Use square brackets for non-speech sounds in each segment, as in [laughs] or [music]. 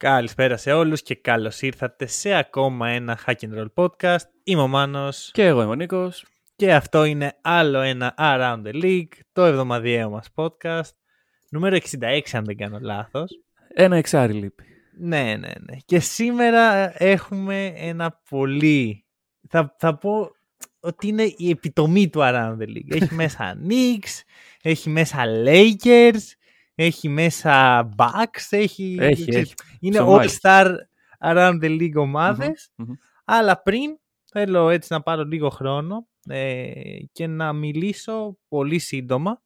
Καλησπέρα σε όλους και καλώς ήρθατε σε ακόμα ένα Hack and Roll podcast. Είμαι ο Μάνος Και εγώ είμαι ο Νίκος. και αυτό είναι άλλο ένα Around the League, το εβδομαδιαίο μας podcast, νούμερο 66 αν δεν κάνω λάθος. Ένα εξάρι λείπει. Ναι, ναι, ναι. Και σήμερα έχουμε ένα πολύ, θα, θα πω ότι είναι η επιτομή του Around the League. Έχει [laughs] μέσα Knicks, έχει μέσα Lakers, έχει μέσα Bucks, έχει... Έχει, έχει. Είναι Ψωμάκι. all-star Around the League ομαδες Μμμ. Αλλά πριν θέλω έτσι να πάρω λίγο χρόνο ε, και να μιλήσω πολύ σύντομα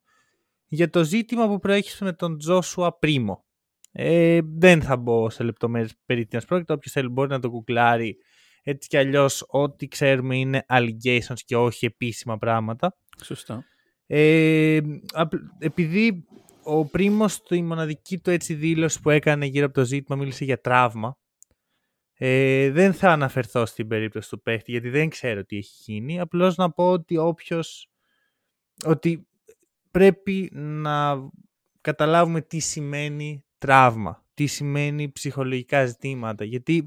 για το ζήτημα που προέχει με τον Τζόσουα Πρίμο. Ε, δεν θα μπω σε λεπτομέρειες περί τίνος πρόκειται. Όποιος θέλει μπορεί να το κουκλάρει. Έτσι κι αλλιώς ό,τι ξέρουμε είναι allegations και όχι επίσημα πράγματα. Σωστά. Ε, απ- επειδή ο Πρίμος στη μοναδική του έτσι δήλωση που έκανε γύρω από το ζήτημα μίλησε για τραύμα. Ε, δεν θα αναφερθώ στην περίπτωση του παίχτη γιατί δεν ξέρω τι έχει γίνει. Απλώς να πω ότι όποιος ότι πρέπει να καταλάβουμε τι σημαίνει τραύμα, τι σημαίνει ψυχολογικά ζητήματα. Γιατί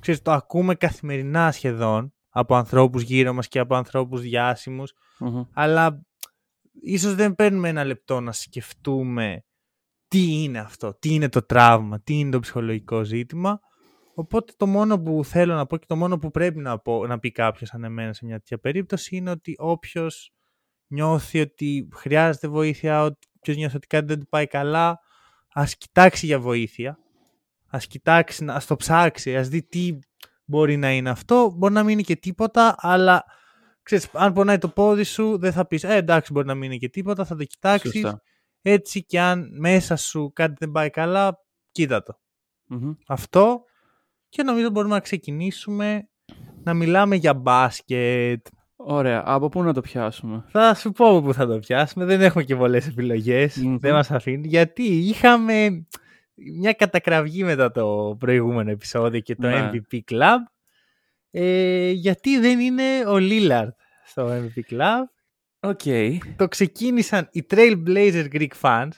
ξέρεις, το ακούμε καθημερινά σχεδόν από ανθρώπους γύρω μας και από ανθρώπους διάσημους Μμμ. αλλά ίσως δεν παίρνουμε ένα λεπτό να σκεφτούμε τι είναι αυτό, τι είναι το τραύμα, τι είναι το ψυχολογικό ζήτημα. Οπότε το μόνο που θέλω να πω και το μόνο που πρέπει να, πω, να πει κάποιος σαν εμένα σε μια τέτοια περίπτωση είναι ότι όποιος νιώθει ότι χρειάζεται βοήθεια, όποιος νιώθει ότι κάτι δεν του πάει καλά, ας κοιτάξει για βοήθεια, ας κοιτάξει, ας το ψάξει, ας δει τι μπορεί να είναι αυτό. Μπορεί να μην είναι και τίποτα, αλλά ξέρεις, αν πονάει το πόδι σου, δεν θα πεις, ε, εντάξει, μπορεί να μην είναι και τίποτα, θα το κοιτάξεις. Σωστά. Έτσι και αν μέσα σου κάτι δεν πάει καλά, κοίτα το. Μμμ. Αυτό και νομίζω μπορούμε να ξεκινήσουμε να μιλάμε για μπάσκετ. Ωραία. Από πού να το πιάσουμε; Θα σου πω από πού θα το πιάσουμε. Δεν έχουμε και πολλές επιλογές. Μμμ. Δεν μας αφήνει. Γιατί είχαμε μια κατακραυγή μετά το προηγούμενο επεισόδιο και το Ναι. MVP Club. Ε, γιατί δεν είναι ο Lillard στο MVP Club. OK. Το ξεκίνησαν οι Trailblazers Greek fans.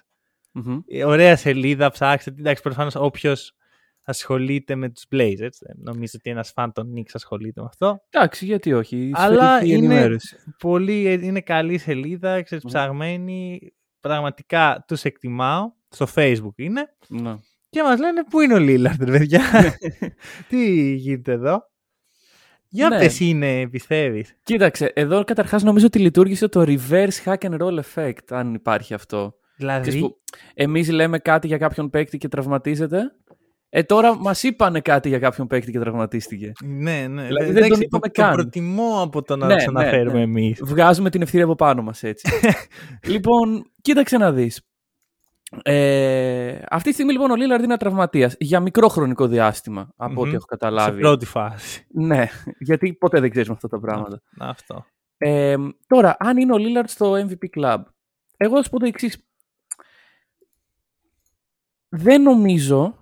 Μμμ. Ε, ωραία σελίδα, ψάξτε. Εντάξει, προφανώς όποιος ασχολείται με τους Blazers. δεν Νομίζω ότι ένας φαν των Knicks ασχολείται με αυτό. Εντάξει, γιατί όχι. η Αλλά σφαιρική είναι, ενημέρωση. πολύ, ε, είναι καλή σελίδα, ξέρεις, Μμμ. ψαγμένη. Πραγματικά τους εκτιμάω. Στο Facebook είναι. Ναι. Και μας λένε πού είναι ο Lillard, ρε παιδιά; [laughs] Τι γίνεται εδώ; Για Ναι. πες είναι, πιστεύεις. Κοίταξε, εδώ καταρχάς νομίζω ότι λειτουργήσε το reverse hack and roll effect, αν υπάρχει αυτό. Ξέρεις Δηλαδή, που εμείς λέμε κάτι για κάποιον παίκτη και τραυματίζεται. Ε, τώρα μας είπανε κάτι για κάποιον παίκτη και τραυματίστηκε. ναι, ναι. Δηλαδή, δεν δεν τον ξέρω, είπαμε το, καν. το προτιμώ από το να Ναι, τους ναι, αναφέρουμε ναι. εμείς. Βγάζουμε την ευθύνη από πάνω μας έτσι. [laughs] λοιπόν, κοίταξε να δεις. Ε, αυτή τη στιγμή λοιπόν ο Λίλαρντ είναι τραυματίας για μικρό χρονικό διάστημα από Μμμ. ό,τι έχω Σε καταλάβει. πρώτη φάση. Ναι, γιατί ποτέ δεν ξέρεις με αυτά τα πράγματα. Αυτό. Ε, τώρα, αν είναι ο Λίλαρντ στο MVP Club, εγώ θα σου πω το εξής. Δεν νομίζω,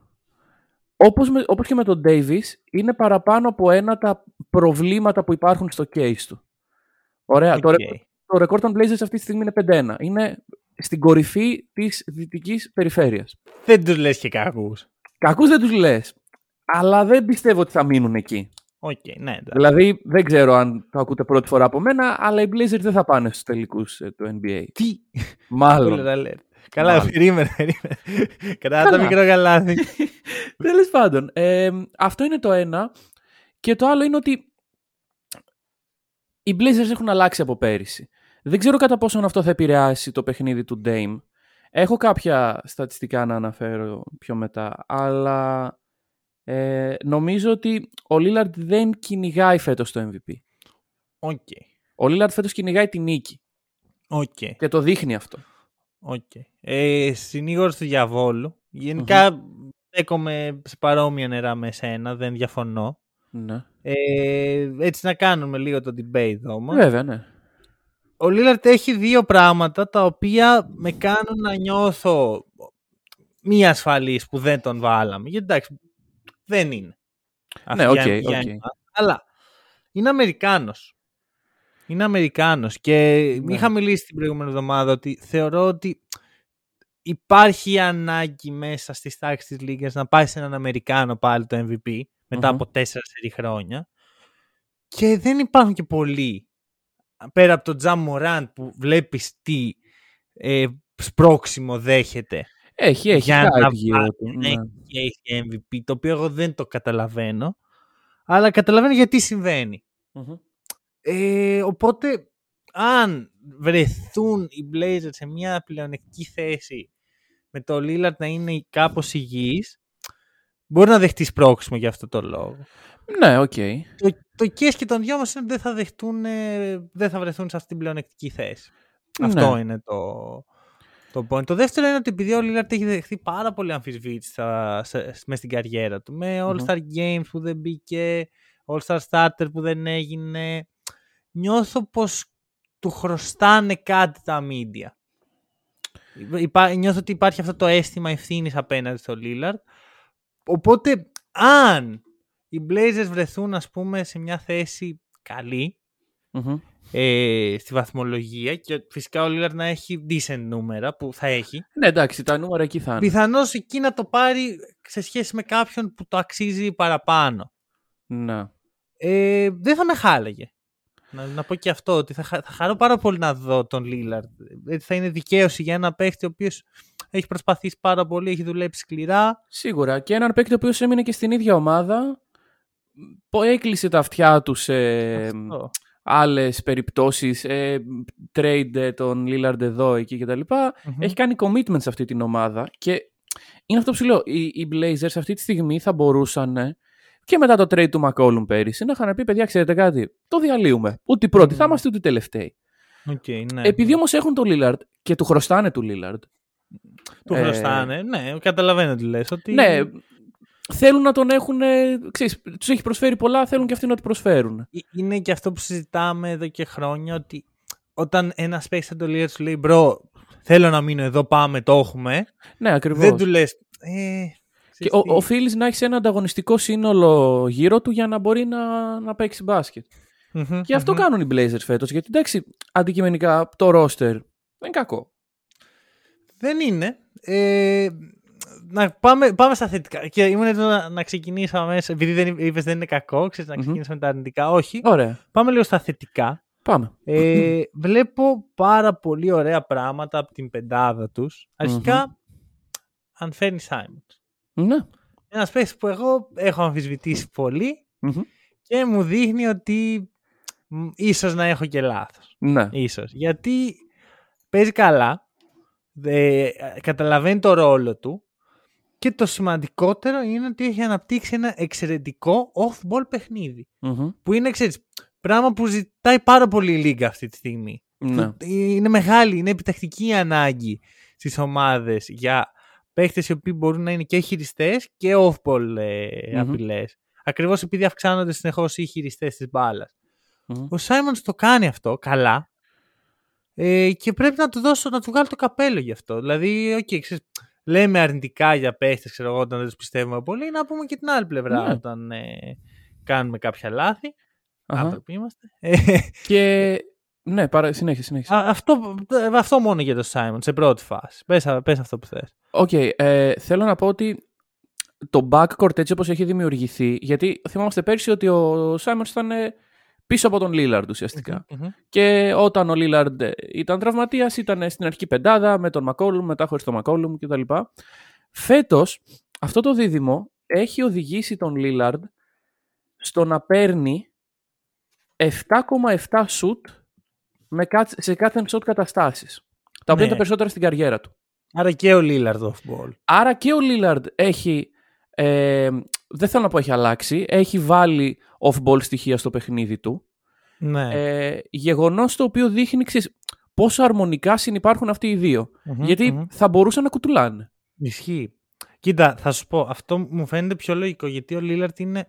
όπως, με, όπως και με τον Davis, είναι παραπάνω από ένα τα προβλήματα που υπάρχουν στο case του. Ωραία, το, Οκ. ρεκ- το ρεκόρ των Blazers αυτή τη στιγμή είναι 5-1. Είναι στην κορυφή της δυτικής περιφέρειας. Δεν τους λες και κακούς. Κακούς δεν τους λες, αλλά δεν πιστεύω ότι θα μείνουν εκεί. Οκ, ναι, εντάξει. Δηλαδή, δεν ξέρω αν το ακούτε πρώτη φορά από μένα, αλλά οι Blazers δεν θα πάνε στους τελικούς ε, του NBA. Τι; Μάλλον. Όλα τα λέτε. Καλά, Μάλλον. περίμενε, περίμενε. Κράτα το Καλά. μικρό καλάθι. [laughs] Τέλος πάντων, ε, αυτό είναι το ένα. Και το άλλο είναι ότι οι Blazers έχουν αλλάξει από πέρυσι. Δεν ξέρω κατά πόσο αυτό θα επηρεάσει το παιχνίδι του Dame. Έχω κάποια στατιστικά να αναφέρω πιο μετά, αλλά ε, νομίζω ότι ο Lillard δεν κυνηγάει φέτος το MVP. ΟΚ. Ο Lillard φέτος κυνηγάει τη νίκη ΟΚ. και το δείχνει αυτό. ΟΚ. Ε, συνήγορος του διαβόλου. Γενικά στέκομαι σε παρόμοια νερά με σένα, δεν διαφωνώ. Ναι. Ε, έτσι να κάνουμε λίγο το debate όμως. Βέβαια, ναι. Ο Λίλαρτ έχει δύο πράγματα τα οποία με κάνουν να νιώθω μη ασφαλής που δεν τον βάλαμε. Γιατί εντάξει, δεν είναι. Ναι, Αυτή οκ, για- για οκ. εμάς. Αλλά είναι Αμερικάνος. Είναι Αμερικάνος και Ναι. είχα μιλήσει την προηγούμενη εβδομάδα ότι θεωρώ ότι υπάρχει ανάγκη μέσα στις τάξεις της Λίγκας να πάει σε έναν Αμερικάνο πάλι το MVP μετά Μμμ. από τέσσερα σερή χρόνια και δεν υπάρχουν και πολλοί πέρα από τον Τζαμ Μοράντ που βλέπεις τι ε, σπρώξιμο δέχεται Έχει, έχει για να hype γύρω βάλει του. να Ναι. έχει έχει MVP το οποίο εγώ δεν το καταλαβαίνω αλλά καταλαβαίνω γιατί συμβαίνει Μμμ. ε, οπότε, αν βρεθούν οι Blazers σε μια πλεονεκτική θέση με το Lillard να είναι κάπως υγιής, μπορεί να δεχτεί σπρώξιμο για αυτό το λόγο. Ναι, οκ. Το, το case και των δυο μας είναι ότι δεν θα, δεχτούν, ε, δεν θα βρεθούν σε αυτή την πλεονεκτική θέση. Ναι. Αυτό είναι το, το point. Το δεύτερο είναι ότι επειδή ο Lillard έχει δεχθεί πάρα πολύ αμφισβήτηση στα- σε- μες στην καριέρα του, με All-Star Games που δεν μπήκε, All-Star Starter που δεν έγινε, νιώθω πως του χρωστάνε κάτι τα media. Υπά, νιώθω ότι υπάρχει αυτό το αίσθημα ευθύνης απέναντι στο Lillard. Οπότε, αν οι Blazers βρεθούν, ας πούμε, σε μια θέση καλή, Μμμ. ε, στη βαθμολογία και φυσικά ο Lillard να έχει decent νούμερα που θα έχει. Ναι, εντάξει, τα νούμερα εκεί θα είναι. Πιθανώς εκεί να το πάρει σε σχέση με κάποιον που το αξίζει παραπάνω. Ναι. Ε, δεν θα με χάλαγε. Να, να πω και αυτό, ότι θα, χα- θα χαρώ πάρα πολύ να δω τον Lillard. Έτσι θα είναι δικαίωση για ένα παίχτη ο οποίος έχει προσπαθήσει πάρα πολύ, έχει δουλέψει σκληρά. Σίγουρα. Και έναν παίκτη ο οποίος έμεινε και στην ίδια ομάδα. Που Έκλεισε τα αυτιά τους σε Αυτό. άλλες περιπτώσεις. Ε, trade ε, τον Lillard εδώ, εκεί κτλ. Μμμ. Έχει κάνει commitment σε αυτή την ομάδα. Και είναι αυτό που σου λέω. Οι, οι Blazers αυτή τη στιγμή θα μπορούσαν ε, και μετά το trade του McCollum πέρυσι να είχαν πει: Παιδιά, ξέρετε κάτι, το διαλύουμε. Ούτε οι πρώτοι θα Μμμ. είμαστε, ούτε οι τελευταίοι. Οκ, ναι. Επειδή όμως έχουν τον Lillard και του χρωστάνε του Lillard. Του ε, χρωστάνε. Ναι, καταλαβαίνω τι λες. Ότι... Ναι, θέλουν να τον έχουν. ε, Ξέρεις, τους έχει προσφέρει πολλά, θέλουν και αυτοί να του προσφέρουν. Ε- Είναι και αυτό που συζητάμε εδώ και χρόνια ότι όταν ένα παίχτης σαν το Lillard σου λέει bro, θέλω να μείνω εδώ, πάμε, το έχουμε. Ναι, ακριβώς. Δεν του λες. Ε, Και ξέρεις ο, τι, οφείλει να έχει ένα ανταγωνιστικό σύνολο γύρω του για να μπορεί να, να παίξει μπάσκετ. μμμ, Και αυτό μμμ. κάνουν οι Blazers φέτος. Γιατί εντάξει, αντικειμενικά το roster δεν είναι κακό. Δεν είναι. Ε, να πάμε, πάμε στα θετικά. Και ήμουν έτοιμος να, να ξεκινήσω αμέσως. Επειδή δεν είπες δεν είναι κακό, ξέρεις, να Μμμ. ξεκινήσω με τα αρνητικά. Όχι. Ωραία. Πάμε λίγο στα θετικά. Πάμε. Ε, βλέπω πάρα πολύ ωραία πράγματα από την πεντάδα τους. Αρχικά, αν φέρνεις Σάιμον. Ναι. Ένας παίχτη που εγώ έχω αμφισβητήσει πολύ Μμμ. και μου δείχνει ότι μ, ίσως να έχω και λάθος. Ναι. Ίσως. Γιατί παίζει καλά, ε, καταλαβαίνει το ρόλο του και το σημαντικότερο είναι ότι έχει αναπτύξει ένα εξαιρετικό off-ball παιχνίδι. Μμμ. Που είναι, ξέρεις, πράγμα που ζητάει πάρα πολύ η λίγα αυτή τη στιγμή. Ναι. Είναι μεγάλη, είναι επιτακτική η ανάγκη στις ομάδες για παίχτες οι οποίοι μπορούν να είναι και χειριστές και off-ball ε, Μμμ. απειλές. Ακριβώς επειδή αυξάνονται συνεχώς οι χειριστές της μπάλας. Μμμ. Ο Σάιμονς το κάνει αυτό καλά ε, και πρέπει να του δώσω, να του βγάλω το καπέλο γι' αυτό. Δηλαδή, okay, ξέρεις, λέμε αρνητικά για παίχτες, ξέρω εγώ, όταν δεν τους πιστεύουμε πολύ, να πούμε και την άλλη πλευρά Ναι. όταν ε, κάνουμε κάποια λάθη. Αχα. Άνθρωποι είμαστε. Ε, [laughs] Και. Ναι, παρα... συνέχισε, συνέχισε. α, αυτό, αυτό μόνο για τον Simons, σε πρώτη φάση. Πες, α- πες αυτό που θες. Οκ, ε, θέλω να πω ότι το backcourt έτσι όπως έχει δημιουργηθεί, γιατί θυμάμαστε πέρσι ότι ο Simons ήταν ε, πίσω από τον Λίλαρντ ουσιαστικά. Μμμ. Και όταν ο Λίλαρντ ε, ήταν τραυματίας, ήταν στην αρχική πεντάδα με τον McCollum, μετά χωρίς τον McCollum κτλ. Φέτος, αυτό το δίδυμο έχει οδηγήσει τον Λίλαρντ στο να παίρνει 7,7 σουτ με κάτ- σε κάθε shot καταστάσεις. Τα οποία Ναι. είναι τα περισσότερα στην καριέρα του. Άρα και ο Λίλαρντ off ball. Άρα και ο Λίλαρντ έχει. Ε, δεν θέλω να πω έχει αλλάξει. Έχει βάλει off-ball στοιχεία στο παιχνίδι του. Ναι. Ε, Γεγονός το οποίο δείχνει ξέρεις, πόσο αρμονικά συνεπάρχουν αυτοί οι δύο. Μμμ, Γιατί μμμ. θα μπορούσαν να κουτουλάνε. Ισχύει. Κοίτα, θα σου πω, αυτό μου φαίνεται πιο λογικό γιατί ο Λίλαρτ είναι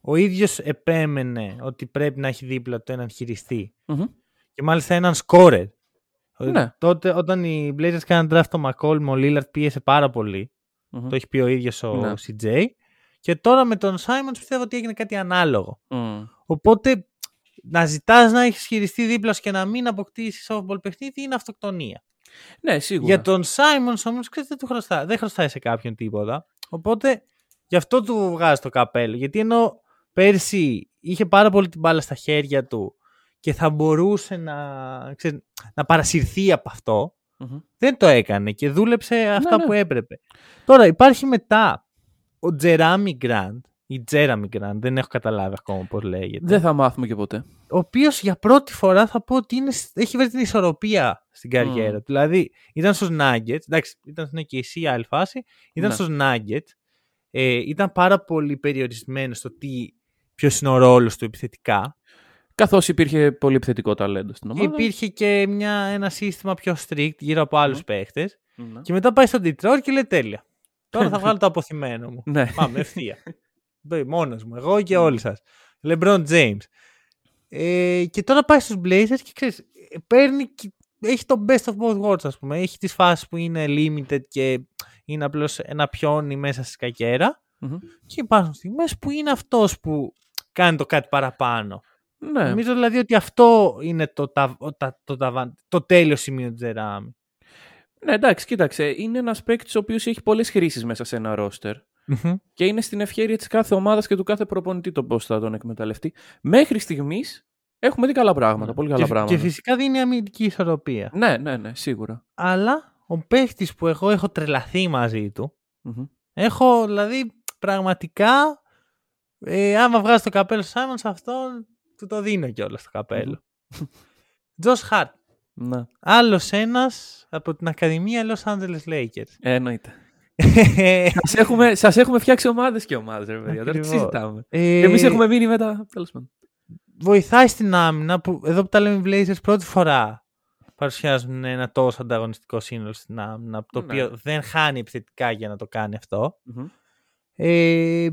ο ίδιος επέμενε ότι πρέπει να έχει δίπλα του έναν χειριστή. Μμμ. Και μάλιστα έναν σκόρερ. Ναι. Τότε όταν οι Blazers κάναν draft το McCollum, ο Lillard πίεσε πάρα πολύ. Μμμ. Το έχει πει ο ίδιος ο Ναι. CJ. Και τώρα με τον Simons πιστεύω ότι έγινε κάτι ανάλογο. Μμ. Οπότε να ζητάς να έχεις χειριστεί δίπλα σου και να μην αποκτήσεις softball παιχνίδι είναι αυτοκτονία. Ναι, σίγουρα. Για τον Simons όμως, ξέρετε, δεν, του χρωστά, δεν χρωστάει σε κάποιον τίποτα. Οπότε γι' αυτό του βγάζει το καπέλο. Γιατί ενώ πέρσι είχε πάρα πολύ την μπάλα στα χέρια του και θα μπορούσε να, ξέρεις, να παρασυρθεί από αυτό, Μμμ. δεν το έκανε και δούλεψε αυτά ναι. που έπρεπε. Τώρα υπάρχει μετά ο Τζεράμι Γκραντ ή Τζέραμι Γκραντ, δεν έχω καταλάβει ακόμα πώς λέγεται. Δεν θα μάθουμε και ποτέ. Ο οποίος για πρώτη φορά θα πω ότι είναι, έχει βρει την ισορροπία στην καριέρα Μμ. του. Δηλαδή ήταν στους Nuggets, εντάξει, ήταν στην OKC άλλη φάση, ήταν Ναι. στους Nuggets, ε, ήταν πάρα πολύ περιορισμένος στο τι, ποιος είναι ο ρόλος του επιθετικά. Καθώς υπήρχε πολύ επιθετικό ταλέντο στην Και ομάδα. υπήρχε και μια, ένα σύστημα πιο strict γύρω από άλλους Μμ. παίχτες. Ναι. Και μετά πάει στο Detroit και λέει τέλεια. Τώρα θα [laughs] βγάλω το αποθυμένο μου. Ναι. Πάμε ευθεία. [laughs] Το- Μόνος μου, εγώ και όλοι σας. LeBron James. Ε, και τώρα πάει στους Blazers και ξέρεις, ε, παίρνει, και- έχει το best of both worlds ας πούμε. Έχει τις φάσεις που είναι limited και είναι απλώς ένα πιόνι μέσα στη σκακέρα. Μμμ. Και υπάρχουν στιγμές που είναι αυτός που κάνει το κάτι παραπάνω. Ναι. Νομίζω δηλαδή ότι αυτό είναι το, τα, ο- τα- το, ταβάν- το τέλειο σημείο του Τζεράμι. Ναι, εντάξει, κοίταξε. Είναι ένας παίκτης ο οποίος έχει πολλές χρήσεις μέσα σε ένα ρόστερ. Και είναι στην ευχαίρεια της κάθε ομάδας και του κάθε προπονητή το πώς θα τον εκμεταλλευτεί. Μέχρι στιγμής έχουμε δει καλά πράγματα. Πολύ καλά και, πράγματα. και φυσικά δίνει αμυντική ισορροπία. Ναι, ναι, ναι, σίγουρα. Αλλά ο παίχτη που εγώ έχω τρελαθεί μαζί του, Μμμ. έχω δηλαδή πραγματικά, ε, άμα βγάζει το καπέλο Σάιμον σε αυτό, του το δίνω κιόλας το καπέλο. Τζος Χαρτ. Ναι, Άλλος ένας από την Ακαδημία Los Angeles Lakers. ε, εννοείται. [laughs] Σας έχουμε, σας έχουμε φτιάξει ομάδες και ομάδες, ρε παιδιά. Τώρα τι Ακριβώς. συζητάμε. ε, Εμείς έχουμε μείνει μετά. Τέλος πάντων. βοηθάει στην άμυνα που εδώ που τα λέμε οι Blazers πρώτη φορά παρουσιάζουν ένα τόσο ανταγωνιστικό σύνολο στην άμυνα το Ναι. οποίο δεν χάνει επιθετικά για να το κάνει αυτό. Μμμ. Ε,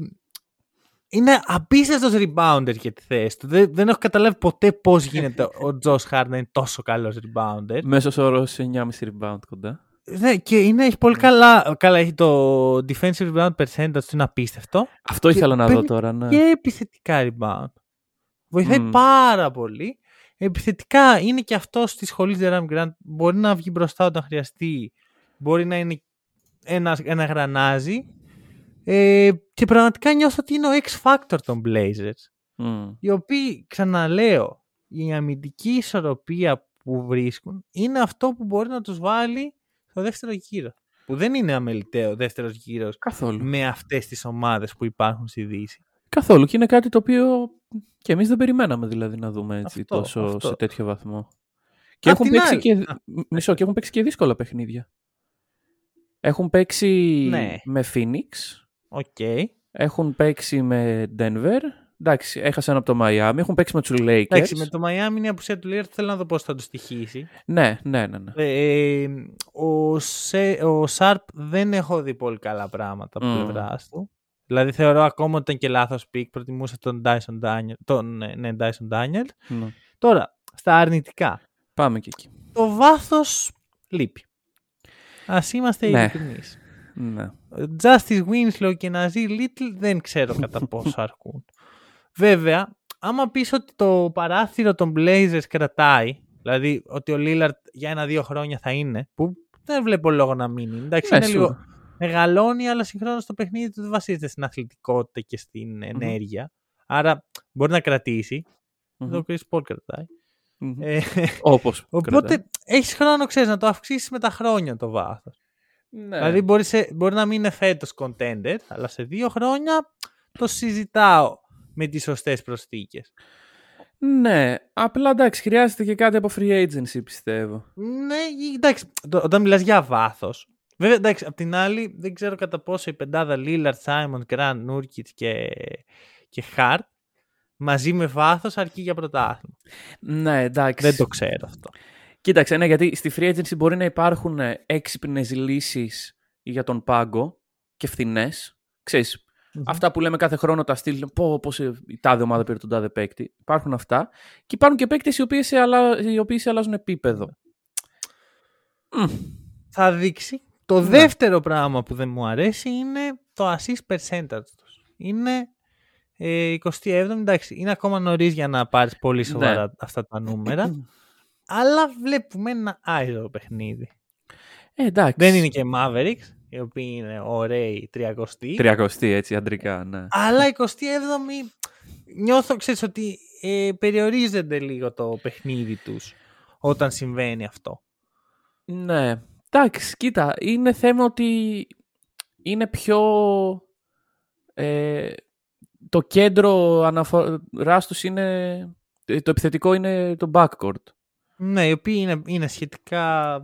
είναι απίστευτος rebounder για τη θέση του. Δεν, δεν έχω καταλάβει ποτέ πώς γίνεται ο Josh Hart να είναι τόσο καλός rebounder. Μέσος όρος 9,5 rebound κοντά. Ναι, και είναι, έχει πολύ καλά, καλά έχει το defensive rebound percentage του είναι απίστευτο Αυτό Και ήθελα να δω παίρνει τώρα. Ναι. και επιθετικά rebound. Βοηθάει Μμ. πάρα πολύ. Επιθετικά είναι και αυτό στη σχολή Jeremy Grant. Μπορεί να βγει μπροστά όταν χρειαστεί. Μπορεί να είναι ένας, ένα γρανάζι. Ε, και πραγματικά νιώθω ότι είναι ο X-Factor των Blazers. Μμ. Οι οποίοι, ξαναλέω, η αμυντική ισορροπία που βρίσκουν είναι αυτό που μπορεί να τους βάλει στο δεύτερο γύρο. Που δεν είναι αμελητέος δεύτερος γύρος Καθόλου. με αυτές τις ομάδες που υπάρχουν στη Δύση. Καθόλου. Και είναι κάτι το οποίο και εμείς δεν περιμέναμε δηλαδή να δούμε έτσι Αυτό, τόσο αυτό. σε τέτοιο βαθμό. Και Απ' έχουν, την παίξει άλλη- και, Α. μισό, και έχουν παίξει και δύσκολα παιχνίδια. Έχουν παίξει Ναι. με Phoenix, OK. έχουν παίξει με Denver, εντάξει, έχασαν από το Miami, έχουν παίξει με τους Lakers. Εντάξει, με το Miami είναι η απουσία του Lillard, θέλω να δω πώς θα τους στοιχίσει. Ναι, ναι, ναι. ναι. Ε, ο, Σε, ο Sharpe δεν έχω δει πολύ καλά πράγματα από Μμ. πλευράς του. Δηλαδή θεωρώ ακόμα ότι ήταν και λάθος pick, προτιμούσα τον Dyson Daniels, τον, ε, ναι, Dyson Daniels. Ναι. Τώρα, στα αρνητικά. Πάμε και εκεί. Το βάθος λείπει. Ας είμαστε Ναι. ειλικρινείς. Ναι. Justise Winslow και Nassir Little δεν ξέρω κατά [laughs] πόσο αρκούν. Βέβαια, άμα πεις ότι το παράθυρο των Blazers κρατάει, δηλαδή ότι ο Lillard για ένα-δύο χρόνια θα είναι, που δεν βλέπω λόγο να μείνει. Εντάξει, Ναι, είναι λίγο σίγουρα. μεγαλώνει, αλλά συγχρόνως το παιχνίδι του δεν βασίζεται στην αθλητικότητα και στην ενέργεια. Άρα μπορεί να κρατήσει. Μμμ. Εδώ ο Chris Paul κρατάει. Μμμ. Ε, Όπως οπότε κρατάει. έχεις χρόνο, ξέρεις, να το αυξήσεις με τα χρόνια το βάθος. Ναι. Δηλαδή μπορεί, σε, μπορεί να μην είναι φέτος contender, αλλά σε δύο χρόνια το συζητάω με τις σωστές προσθήκες. Ναι, απλά εντάξει, χρειάζεται και κάτι από free agency πιστεύω. Ναι, εντάξει, το- όταν μιλάς για βάθος, βέβαια εντάξει, απ' την άλλη δεν ξέρω κατά πόσο η πεντάδα Lillard, Simon, Grant, Nurkic και, και Hart μαζί με βάθος αρκεί για πρωτάθλημα. Ναι, εντάξει. Δεν το ξέρω αυτό. Κοίταξε, ναι, γιατί στη free agency μπορεί να υπάρχουν έξυπνες λύσεις για τον πάγκο και φθηνές. Ξέρεις, αυτά που λέμε κάθε χρόνο τα στυλ, πω, πώς η τάδε ομάδα πήρε τον τάδε παίκτη. Υπάρχουν αυτά. Και υπάρχουν και παίκτες οι οποίοι σε, αλλα... οι οποίοι σε αλλάζουν επίπεδο. Μμ. Θα δείξει. Το Ναι. δεύτερο πράγμα που δεν μου αρέσει είναι το assist percentage τους. Είναι ε, 27, εντάξει, είναι ακόμα νωρίς για να πάρεις πολύ σοβαρά Ναι. αυτά τα νούμερα. [clears throat] αλλά βλέπουμε ένα άϊζο παιχνίδι. Ε, εντάξει. Δεν είναι και Mavericks, οι οποίοι είναι ωραίοι 30. Τριακοστή, έτσι, αντρικά, ναι. Αλλά 27η νιώθω, ξέρεις, ότι ε, περιορίζεται λίγο το παιχνίδι τους όταν συμβαίνει αυτό. Ναι. Εντάξει, κοίτα, είναι θέμα ότι είναι πιο... Ε, το κέντρο αναφοράς τους είναι... Το επιθετικό είναι το backcourt. Ναι, οι οποίοι είναι, είναι σχετικά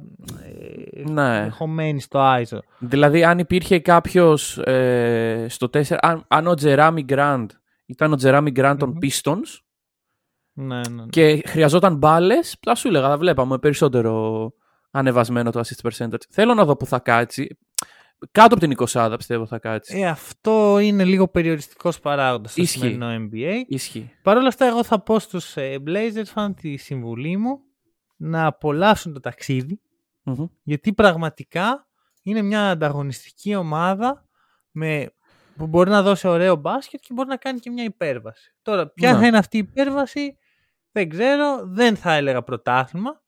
ε, Ναι. χωμένοι στο Άιζο. Δηλαδή, αν υπήρχε κάποιος ε, στο 4... Αν, αν ο Τζεράμι Γκραντ ήταν ο Τζεράμι Γκραντ των Μμμ. Pistons Ναι, ναι, ναι. και χρειαζόταν μπάλες, θα σου έλεγα, θα βλέπαμε περισσότερο ανεβασμένο το assist percentage. Θέλω να δω που θα κάτσει. Κάτω από την 20 πιστεύω θα κάτσει. Ε, αυτό είναι λίγο περιοριστικός παράγοντας στο Ισχύει. σημερινό NBA. Ισχύει. Παρ' όλα αυτά, εγώ θα πω στους ε, Blazers φαν τη συμβουλή μου να απολαύσουν το ταξίδι Μμμ. γιατί πραγματικά είναι μια ανταγωνιστική ομάδα με, που μπορεί να δώσει ωραίο μπάσκετ και μπορεί να κάνει και μια υπέρβαση. Τώρα, ποια Ναι. θα είναι αυτή η υπέρβαση, δεν ξέρω, δεν θα έλεγα πρωτάθλημα,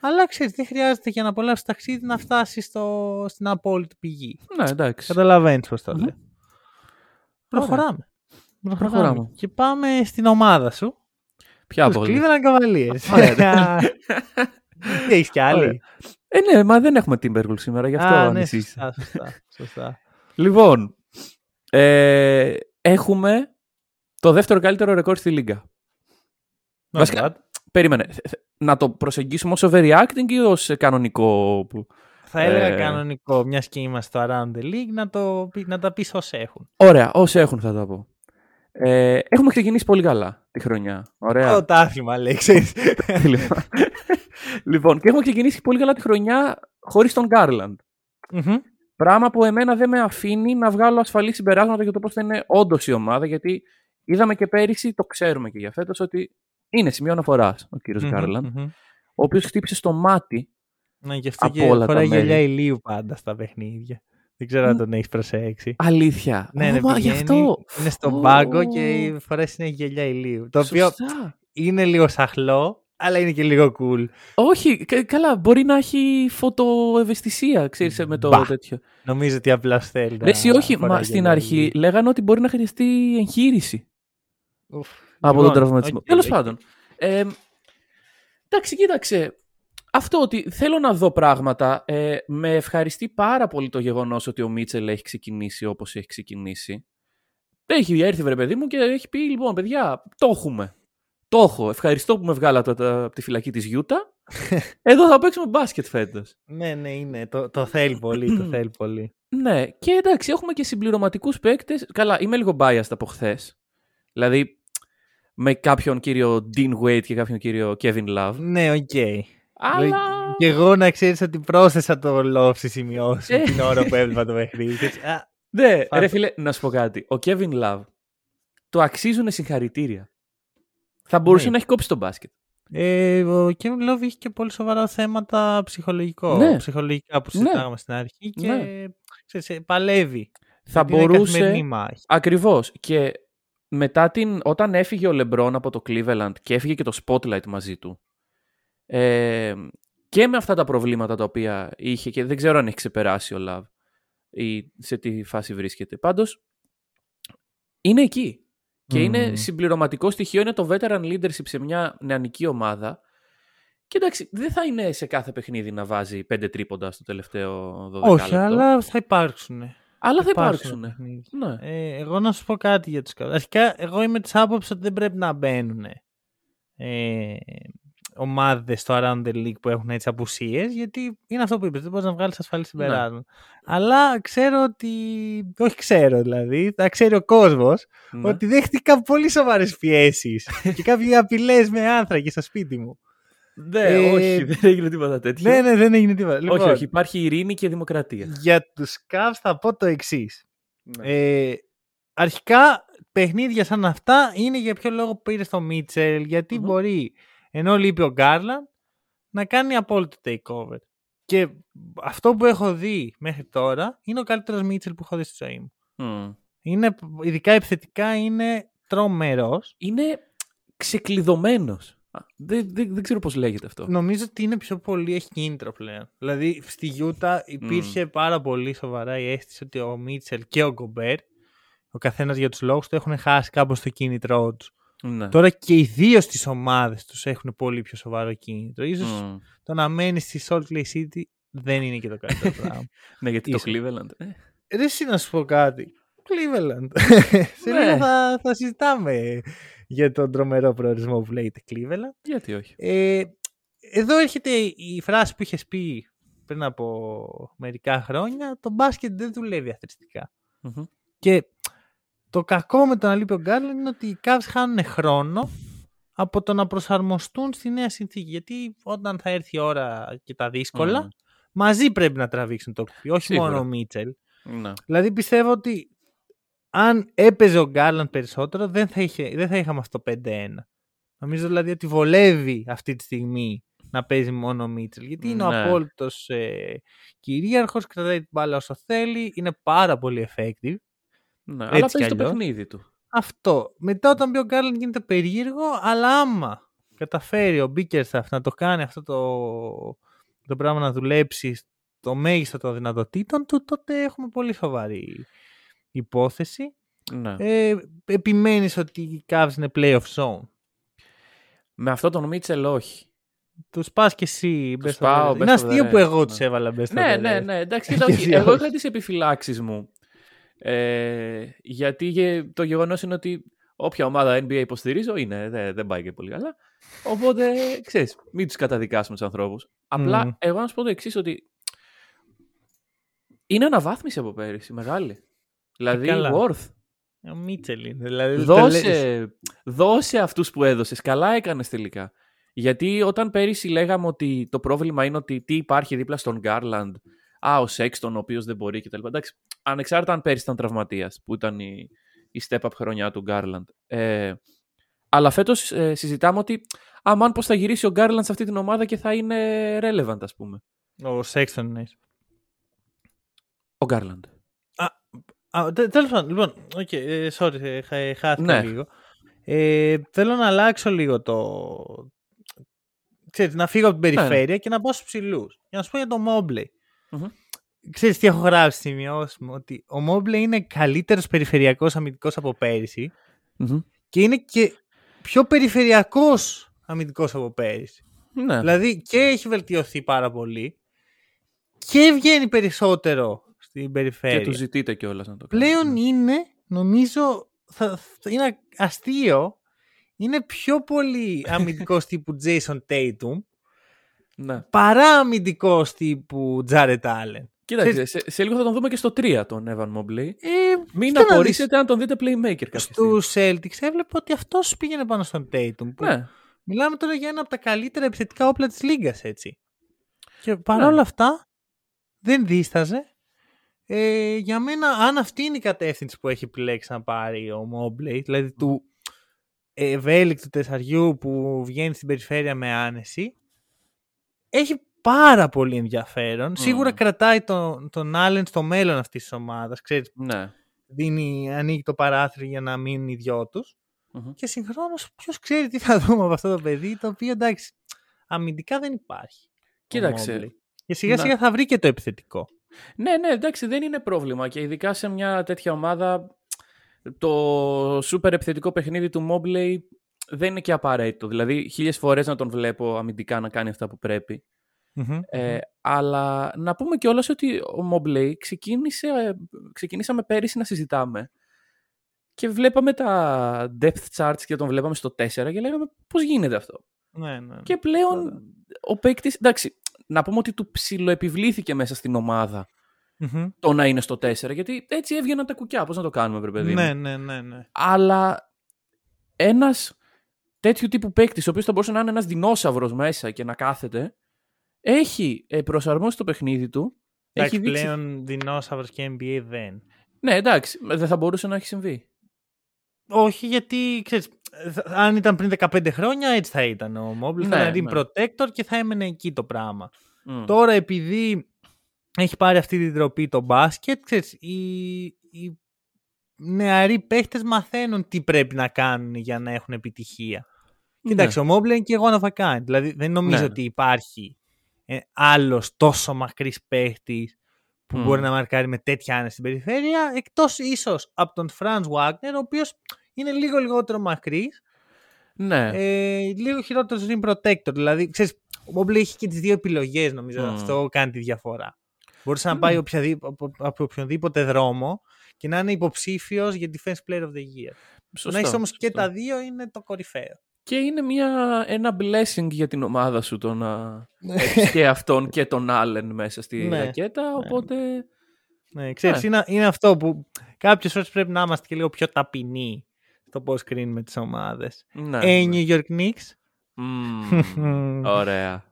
αλλά ξέρεις, δεν χρειάζεται για να απολαύσεις το ταξίδι να φτάσεις στο, στην απόλυτη πηγή. Ναι, εντάξει. Καταλαβαίνεις πώς το Μμμ. λέω. Προχωράμε. Προχωράμε. Προχωράμε. Και πάμε στην ομάδα σου. Ποια Τους από όλες; Cleveland Cavaliers. Ωραία. Τι έχεις κι άλλη; Ωραία. Ε, ναι, μα δεν έχουμε Timberwolves σήμερα, γι' αυτό Α, ναι, ανησύχησα. σωστά, σωστά, σωστά. Λοιπόν, ε, έχουμε το δεύτερο καλύτερο ρεκόρ στη Λίγκα. Not Βασικά, bad. Περίμενε. Θε- θε- Να το προσεγγίσουμε ως overreacting ή ως κανονικό. που- Θα έλεγα Ε, κανονικό, μιας και είμαστε στο Around the League, να, το, πει- να τα πεις ως έχουν. Ωραία, όσοι έχουν θα τα πω. Ε, έχουμε ξεκινήσει πολύ καλά τη χρονιά. Ωραία. Το τάθλημα λέει, ξέρεις. λοιπόν. λοιπόν, και έχουμε ξεκινήσει πολύ καλά τη χρονιά χωρίς τον Γκάρλαντ. Μμμ. Πράγμα που εμένα δεν με αφήνει να βγάλω ασφαλή συμπεράσματα για το πώς θα είναι όντως η ομάδα, γιατί είδαμε και πέρυσι, το ξέρουμε και για φέτος, ότι είναι σημείο αναφοράς ο κύριος Μμμ, Γκάρλαντ, μμμ. ο οποίος χτύπησε στο μάτι. Ναι, γι' αυτό Από και όλα τα φοράει μέρη. γυαλιά ηλίου πάντα στα παιχνίδια. Δεν ξέρω αν Μ. τον έχεις προσέξει. Αλήθεια. Ναι, Ω, ναι, μα, γι' πηγαίνει, αυτό. είναι στον Ω. πάγκο και φοράει συνέχεια γυαλιά ηλίου. Το οποίο Σωστά. είναι λίγο σαχλό, αλλά είναι και λίγο cool. Όχι, κα- καλά, μπορεί να έχει φωτοευαισθησία, ξέρεις, με το Μπα. τέτοιο. Νομίζω ότι απλά θέλει. Ρε, εσύ, όχι, μα στην αρχή λέγανε ότι μπορεί να χρειαστεί εγχείρηση από τον τραυματισμό. Τέλος πάντων. Ε, εντάξει, κοίταξε. Αυτό ότι θέλω να δω πράγματα. Ε, με ευχαριστεί πάρα πολύ το γεγονός ότι ο Μίτσελ έχει ξεκινήσει όπως έχει ξεκινήσει. Έχει έρθει βρε παιδί μου και έχει πει λοιπόν παιδιά το έχουμε. Το έχω. Ευχαριστώ που με βγάλατε τα- από τη φυλακή της Γιούτα. [laughs] Εδώ θα παίξουμε μπάσκετ φέτος. Ναι, ναι, είναι. Το, το θέλει πολύ, το [clears throat] θέλει πολύ. Ναι, και εντάξει, έχουμε και συμπληρωματικούς παίκτες. Καλά, είμαι λίγο biased από χθες. Δηλαδή, με κάποιον κύριο Dean Wade και κάποιον κύριο Kevin Love. Ναι, οκ. Αλλά. Και εγώ να ξέρεις ότι πρόσθεσα το Love στη σημειώση Ε. την ώρα που έβλεπα το παιχνίδι. Και έτσι, α, Ναι, Φα- ρε φίλε, να σου πω κάτι. Ο Kevin Love του αξίζουν συγχαρητήρια. Θα μπορούσε Ναι. να έχει κόψει τον μπάσκετ. Ε, ο Kevin Love είχε και πολύ σοβαρά θέματα ψυχολογικό, Ναι. ψυχολογικά που Ναι. συζητάγαμε στην αρχή και Ναι. ξέρεις, ε, παλεύει. Θα Γιατί είναι μπορούσε. καθημερινή μάχη. Ακριβώς. Και μετά την. Όταν έφυγε ο Λεμπρόν από το Cleveland και έφυγε και το Spotlight μαζί του. Ε, και με αυτά τα προβλήματα τα οποία είχε και δεν ξέρω αν έχει ξεπεράσει ο Love ή σε τι φάση βρίσκεται. Πάντως είναι εκεί. Και είναι Μμμ. συμπληρωματικό στοιχείο, είναι το veteran leadership σε μια νεανική ομάδα. Και εντάξει, δεν θα είναι σε κάθε παιχνίδι να βάζει πέντε τρίποντα στο τελευταίο 12 Όχι, λεπτό. αλλά θα υπάρξουν. Αλλά θα υπάρξουν. παιχνίδια. Ναι. Ε, εγώ να σου πω κάτι για τους Cavaliers. Αρχικά, εγώ είμαι της άποψης ότι δεν πρέπει να μπαίνουν ε, ομάδες στο Around the League που έχουν έτσι απουσίες, γιατί είναι αυτό που είπες, δεν μπορείς να βγάλεις ασφαλή συμπεράσματα. Αλλά ξέρω ότι, όχι ξέρω δηλαδή, θα ξέρει ο κόσμος, Ναι. ότι δέχτηκα πολύ σοβαρές πιέσεις [laughs] και κάποιοι απειλές με άνθρακες στο σπίτι μου. Ναι, Ε, όχι, δεν έγινε τίποτα τέτοιο. Ναι, ναι, δεν έγινε τίποτα. όχι, Λοιπόν, όχι, υπάρχει ειρήνη και δημοκρατία. για τους Cavs θα πω το εξής. Ναι. Ε, αρχικά, παιχνίδια σαν αυτά είναι για ποιο λόγο πήρε στο Μίτσελ, γιατι Μμμ. μπορεί, ενώ λείπει ο Γκάρλαν, να κάνει απόλυτο takeover. Και αυτό που έχω δει μέχρι τώρα είναι ο καλύτερος Μίτσελ που έχω δει στη ζωή μου. Μμ. Είναι, ειδικά επιθετικά είναι τρομερός. Είναι ξεκλειδωμένος. Α, Δεν, δεν, δεν ξέρω πώς λέγεται αυτό. Νομίζω ότι είναι πιο πολύ έχει κίνητρο πλέον. Δηλαδή στη Γιούτα υπήρχε πάρα πολύ σοβαρά η αίσθηση ότι ο Μίτσελ και ο Γκομπέρ, ο καθένας για τους λόγους του, έχουν χάσει κάπως το κίνητρό τους. Ναι. Τώρα και οι δύο στις ομάδες τους έχουν πολύ πιο σοβαρό κίνητρο. Ίσως Μμ. το να μένεις στη Salt Lake City δεν είναι και το καλύτερο [laughs] πράγμα. Ναι, γιατί Ίσως. το Cleveland. ε, Ρε εσύ να σου πω κάτι. Cleveland. [laughs] Σε Ναι. λίγο θα, θα συζητάμε για τον τρομερό προορισμό που λέγεται Cleveland. Γιατί όχι. Ε, εδώ έρχεται η φράση που είχες πει πριν από μερικά χρόνια. Το μπάσκετ δεν δουλεύει αθρηστικά. Μμμ. Και το κακό με τον Αλίπιο Γκάρλεν είναι ότι οι Cavs χάνουν χρόνο από το να προσαρμοστούν στη νέα συνθήκη. Γιατί όταν θα έρθει η ώρα και τα δύσκολα, Μμμ. μαζί πρέπει να τραβήξουν το κουπί, όχι Σίγουρα. μόνο ο Μίτσελ. Ναι. Δηλαδή πιστεύω ότι αν έπαιζε ο Γκάρλαντ περισσότερο δεν θα, είχε, δεν θα είχαμε αυτό το 5-1. Νομίζω δηλαδή ότι βολεύει αυτή τη στιγμή να παίζει μόνο ο Μίτσελ. Γιατί είναι ο Ναι. απόλυτος ε, κυρίαρχος, κρατάει την μπάλα όσο θέλει, είναι πάρα πολύ effective. Ναι. Έτσι Αλλά κι παίζει το αλλιώς. παιχνίδι του. Αυτό. Μετά όταν μπει ο Γκάρλαντ γίνεται περίεργο, αλλά άμα καταφέρει ο Μπίκερσταφ να το κάνει αυτό το, το πράγμα να δουλέψει το μέγιστο των δυνατοτήτων του, τότε έχουμε πολύ σοβαρή υπόθεση. Ναι. Ε, επιμένεις ότι η Cavs είναι playoff zone; Με αυτό τον Μίτσελ όχι. Τους πας και εσύ. Τους best of πάω the rest. best Είναι of αστείο the που rest, εγώ ναι. τους έβαλα best of Ναι, the ναι, rest. ναι. Εντάξει, [laughs] Και κοίτα, όχι, εσύ εγώ όχι. είχα τις επιφυλάξεις μου. Ε, γιατί γε- το γεγονός είναι ότι όποια ομάδα NBA υποστηρίζω είναι, δεν, δεν πάει και πολύ καλά. Οπότε, ξέρεις, μην τους καταδικάσουμε τους ανθρώπους. Απλά, Μμμ. εγώ να σου πω το εξής, ότι είναι αναβάθμιση από πέρυσι, μεγάλη. Δηλαδή, καλά. worth. Ο Μίτσελ είναι. Δηλαδή, το λες. Δώσε, δώσε αυτούς που έδωσες. Καλά έκανες τελικά. Γιατί όταν πέρυσι λέγαμε ότι το πρόβλημα είναι ότι τι υπάρχει δίπλα στον Γκάρλαντ, α, ο Σέξτον ο οποίος δεν μπορεί κτλ. Εντάξει, ανεξάρτητα αν πέρυσι ήταν τραυματίας, που ήταν η, η step-up χρονιά του Γκάρλαντ. Ε, αλλά φέτος ε, συζητάμε ότι αμάν πώς θα γυρίσει ο Γκάρλαντ σε αυτή την ομάδα και θα είναι relevant, ας πούμε. Ο Σέξτον εννοείς. Ο Γκάρλαντ. Α, τε- τέλος πάντων, λοιπόν, okay, ε, sorry, ε, χα- ε, χάθηκα Ναι. λίγο. Ε, θέλω να αλλάξω λίγο το... Ξέρεις, να φύγω από την Ναι. περιφέρεια και να πάω στους ψηλούς. Για να σου πω για το Mobley. Μμμ. Ξέρεις τι έχω γράψει στη σημειώσεις μου, ότι ο Mobley είναι καλύτερος περιφερειακός αμυντικός από πέρυσι Μμμ. και είναι και πιο περιφερειακός αμυντικός από πέρυσι. Ναι. Δηλαδή και έχει βελτιωθεί πάρα πολύ και βγαίνει περισσότερο στην περιφέρεια. και του ζητείτε κιόλας να το κάνει. Πλέον είναι, νομίζω, θα, θα- είναι αστείο, είναι πιο πολύ αμυντικός [laughs] τύπου Jason Tatum Ναι. παρά αμυντικός τύπου Jared Allen. Κοίταξε, σε, σε λίγο θα τον δούμε και στο 3 τον Evan Mobley. Ε, Μην κοίτα να απορρίσετε αν τον δείτε playmaker κάποια στιγμή. Στους Celtics έβλεπα ότι αυτός πήγαινε πάνω στον Tatum. που Ναι. Μιλάμε τώρα για ένα από τα καλύτερα επιθετικά όπλα της Λίγκας, έτσι. Και παρά Ναι. όλα αυτά, δεν δίσταζε. Ε, για μένα, αν αυτή είναι η κατεύθυνση που έχει επιλέξει να πάρει ο Mobley, δηλαδή του ευέλικτου τεσσαριού που βγαίνει στην περιφέρεια με άνεση, έχει πάρα πολύ ενδιαφέρον. Σίγουρα κρατάει τον, τον Allen στο μέλλον αυτής της ομάδας. Ξέρεις, ναι. δίνει, ανοίγει το παράθυρο για να μείνουν οι δυο τους. Μμμ. Και συγχρόνως ποιος ξέρει τι θα δούμε από αυτό το παιδί, το οποίο εντάξει, αμυντικά δεν υπάρχει. ο Κοίταξε. Mobley. Και σιγά Να- σιγά θα βρει και το επιθετικό. Ναι, ναι, εντάξει, δεν είναι πρόβλημα. Και ειδικά σε μια τέτοια ομάδα, το σούπερ επιθετικό παιχνίδι του Mobley δεν είναι και απαραίτητο. Δηλαδή, χίλιες φορές να τον βλέπω αμυντικά να κάνει αυτά που πρέπει. Ε, αλλά να πούμε κιόλας ότι ο Mobley ξεκίνησε, ε, ξεκινήσαμε πέρυσι να συζητάμε και βλέπαμε τα depth charts και τον βλέπαμε στο 4 και λέγαμε πώς γίνεται αυτό; Ναι, ναι. Και πλέον Βέβαια. ο παίκτης. Εντάξει, να πούμε ότι του ψιλοεπιβλήθηκε μέσα στην ομάδα Μμμ. το να είναι στο 4, γιατί έτσι έβγαιναν τα κουκιά. Πώς να το κάνουμε, βρε παιδί. μου; Ναι, ναι, ναι, ναι. Αλλά ένας τέτοιου τύπου παίκτης, ο οποίος θα μπορούσε να είναι ένας δεινόσαυρος μέσα και να κάθεται, έχει ε, προσαρμόσει το παιχνίδι του. Εντάξει, έχει δείξει... πλέον δεινόσαυρος και NBA δεν. Ναι, εντάξει, δεν θα μπορούσε να έχει συμβεί. Όχι, γιατί ξέρεις, αν ήταν πριν 15 χρόνια, έτσι θα ήταν ο Mobley. Ναι, θα ήταν rim ναι. protector και θα έμενε εκεί το πράγμα. Μμ. Τώρα, επειδή έχει πάρει αυτή την τροπή το μπάσκετ, ξέρεις, οι, οι νεαροί παίχτες μαθαίνουν τι πρέπει να κάνουν για να έχουν επιτυχία. Ναι. Κοίταξε, ο Mobley είναι και εγώ να κάνει. Δηλαδή, δεν νομίζω Ναι. ότι υπάρχει ε, άλλος τόσο μακρύς παίχτης που Μμ. μπορεί να μαρκάρει με τέτοια άνεση στην περιφέρεια, εκτός ίσως από τον Franz Wagner, ο οποίος είναι λίγο λιγότερο μακρύς, Ναι. ε, λίγο χειρότερος rim protector. Δηλαδή, ξέρεις, ο Mobley έχει και τις δύο επιλογές, νομίζω. Μμ. Αυτό κάνει τη διαφορά. Μπορούσε να Μμ. πάει οποιαδήποτε, από, από οποιονδήποτε δρόμο και να είναι υποψήφιος για Defense Player of the Year. Σωστό, να έχει όμως και σωστό. τα δύο είναι το κορυφαίο. Και είναι μια, ένα blessing για την ομάδα σου το να Ναι. έχεις και [laughs] αυτόν και τον Allen μέσα στη Ναι. ρακέτα, οπότε... Ναι, ξέρεις, Ναι. είναι, είναι αυτό που κάποιες φορές πρέπει να είμαστε και λίγο πιο ταπεινοί στο πώς κρίνουμε τις ομάδες. Ναι. Ε, οι New York Knicks. Μμμ. [laughs] Ωραία.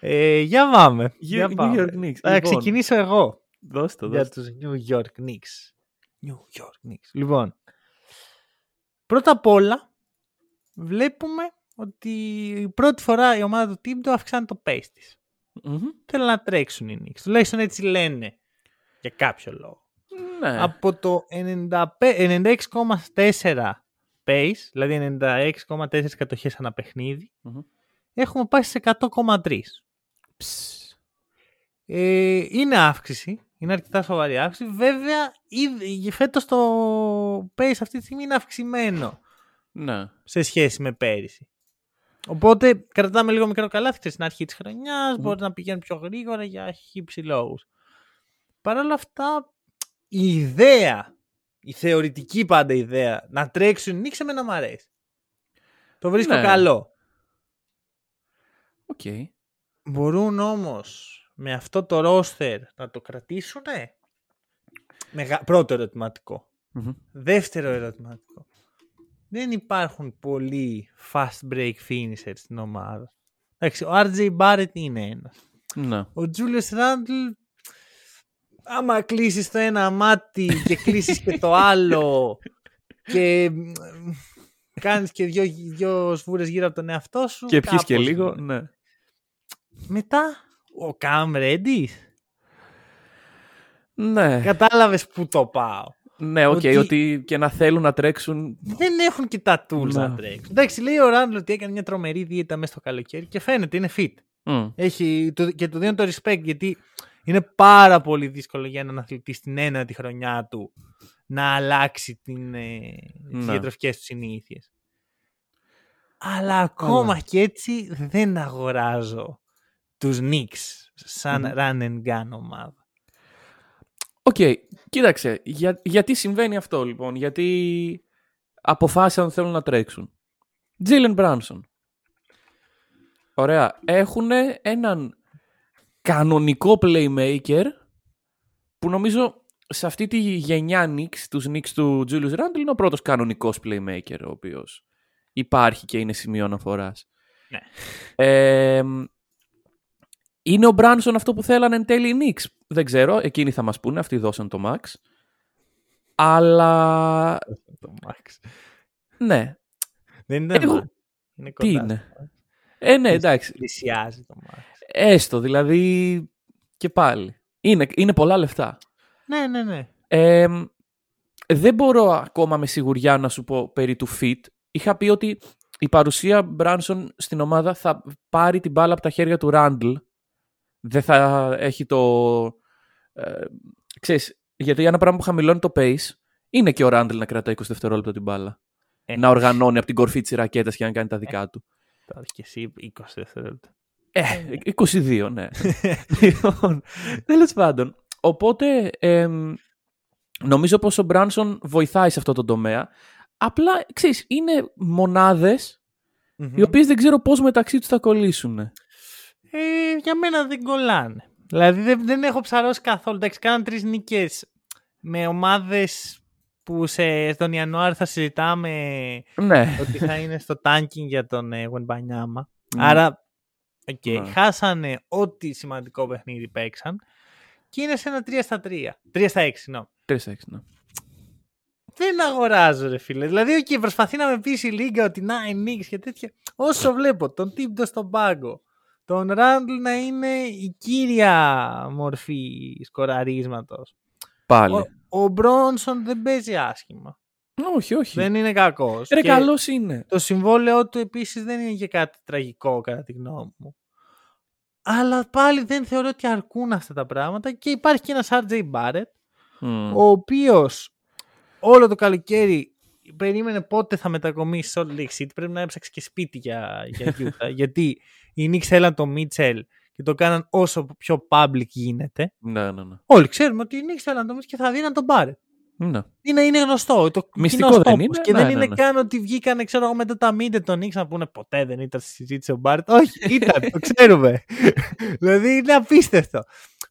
Ε, για πάμε. New- για New πάμε. York Knicks. Θα Λοιπόν. ξεκινήσω εγώ Δώσ' το, για δώσ' το. τους New York Knicks. New York Knicks. Λοιπόν, πρώτα απ' όλα βλέπουμε ότι η πρώτη φορά η ομάδα του Τίμπτο αυξάνει το pace της. Μμμ. Θέλουν να τρέξουν οι Knicks. Τουλάχιστον έτσι λένε. Για κάποιο λόγο. Ναι. Από το 95 96,4 pace, δηλαδή 96,4 κατοχές ανά παιχνίδι, Μμμ. έχουμε πάει σε 100,3. Ψ. Ε, είναι αύξηση, είναι αρκετά σοβαρή αύξηση. Βέβαια, ήδη, φέτος το pace αυτή τη στιγμή είναι αυξημένο Ναι. σε σχέση με πέρυσι. Οπότε κρατάμε λίγο μικρό καλάθι ξέρεις, στην αρχή της χρονιάς, μπορεί να πηγαίνει πιο γρήγορα για χύψη λόγους. Παρ' όλα αυτά, η ιδέα, η θεωρητική πάντα ιδέα, να τρέξουν νίξε με να μ' αρέσει. Το βρίσκω Ναι. καλό. Οκ. Μπορούν όμως με αυτό το ρόστερ να το κρατήσουν. Μεγα... Πρώτο ερωτηματικό. Μμμ. Δεύτερο ερωτηματικό. Δεν υπάρχουν πολλοί fast break finishers στην ομάδα. Εντάξει, ο RJ Barrett είναι ένας. Ναι. Ο Julius Randle, άμα κλείσεις το ένα μάτι και κλείσεις και το άλλο και μ, κάνεις και δυο, δυο σβούρες γύρω από τον εαυτό σου. Και πιείς και κάπως λίγο, είναι. ναι. Μετά, ο Cam Reddish; Ναι. Κατάλαβες που το πάω. Ναι, οκ, ότι- ότι... και να θέλουν να τρέξουν. Δεν έχουν και τα tools Ναι. να τρέξουν. Εντάξει, λέει ο Ράντλ ότι έκανε μια τρομερή δίαιτα μέσα στο καλοκαίρι και φαίνεται, είναι fit. Μμ. Έχει, του- και του δίνω το respect γιατί είναι πάρα πολύ δύσκολο για έναν αθλητή στην ένατη χρονιά του να αλλάξει την, ε, τις Ναι. διατροφικές του συνήθειες. Αλλά ακόμα και έτσι δεν αγοράζω τους Knicks σαν Μμμ. run and gun ομάδα. Οκ, κοίταξε. Για, γιατί συμβαίνει αυτό λοιπόν, γιατί αποφάσισαν ότι θέλουν να τρέξουν. Jalen Brunson. Ωραία. Έχουν έναν κανονικό playmaker που νομίζω σε αυτή τη γενιά Knicks, τους Knicks του Julius Randle είναι ο πρώτος κανονικός playmaker ο οποίος υπάρχει και είναι σημείο αναφοράς. Ναι. Ε, είναι ο Μπράνσον αυτό που θέλανε εν τέλει οι Knicks. Δεν ξέρω, εκείνοι θα μας πούνε, αυτοί δώσαν το Max. Αλλά Το Max. ναι, Δεν είναι Εγώ- Max. Είναι κοντά. τι είναι. Ε, ναι, εντάξει. Πλησιάζει το Max. Έστω, δηλαδή και πάλι. Είναι, είναι πολλά λεφτά. Ναι, ναι, ναι. Ε, δεν μπορώ ακόμα με σιγουριά να σου πω περί του fit. Είχα πει ότι η παρουσία Μπράνσον στην ομάδα θα πάρει την μπάλα από τα χέρια του Ράντλ. Δεν θα έχει το... Ε, ξέρεις, γιατί ένα πράγμα που χαμηλώνει το pace είναι και ο Ράντλ να κρατάει 20 δευτερόλεπτα την μπάλα. Ε. Να οργανώνει από την κορφή της ρακέτας και να κάνει τα δικά του. Τώρα και εσύ 20 δευτερόλεπτα. Ε, 22, ναι. [laughs] λοιπόν, τέλος πάντων. Οπότε, εμ, νομίζω πως ο Μπράνσον βοηθάει σε αυτό το τομέα. Απλά, ξέρεις, είναι μονάδες οι οποίες δεν ξέρω πώς μεταξύ τους θα κολλήσουν. Ε, για μένα δεν κολλάνε. Δηλαδή δεν, δεν έχω ψαρώσει καθόλου. Εντάξει, κάναν τρεις νίκες με ομάδες που σε, στον Ιανουάριο θα συζητάμε Ναι. ότι θα είναι στο tanking για τον ε, Wembanyama. Ναι. Άρα, οκ, Ναι. χάσανε ό,τι σημαντικό παιχνίδι παίξαν και είναι σε ένα 3 στα 3. 3 στα 6, συγγνώμη. 3-6, ναι. δεν αγοράζω, ρε φίλε. Δηλαδή, okay, προσπαθεί να με πείσει η Λίγκα ότι να, οι Knicks και τέτοια. Όσο βλέπω τον Thibs στον πάγκο, τον Ράντλ να είναι η κύρια μορφή σκοραρίσματος. Πάλι. Ο, ο Μπρόνσον δεν παίζει άσχημα. Όχι, όχι. Δεν είναι κακός. Ρε, καλός είναι. Το συμβόλαιό του επίσης δεν είναι και κάτι τραγικό, κατά τη γνώμη μου. Αλλά πάλι δεν θεωρώ ότι αρκούν αυτά τα πράγματα και υπάρχει και ένας RJ Barrett, Μμ. ο οποίος όλο το καλοκαίρι περίμενε πότε θα μετακομίσει σε Salt Lake City. Πρέπει να έψαξε και σπίτι για, για Utah, [laughs] γιατί οι Knicks θέλαν το Mitchell και το κάναν όσο πιο public γίνεται. Ναι, ναι, ναι. Όλοι ξέρουμε ότι οι Knicks θέλαν το Mitchell και θα δίναν τον Barrett. ναι. Είναι, είναι γνωστό. Το Μυστικό κοινός δεν τόπος. είναι, Και ναι, δεν ναι, είναι ναι. καν ότι βγήκαν ξέρω εγώ, μετά τα μήντε τον Νίξ να πούνε ποτέ δεν ήταν στη συζήτηση ο Μπάρτ. Όχι, [laughs] ήταν, το ξέρουμε. δηλαδή είναι απίστευτο.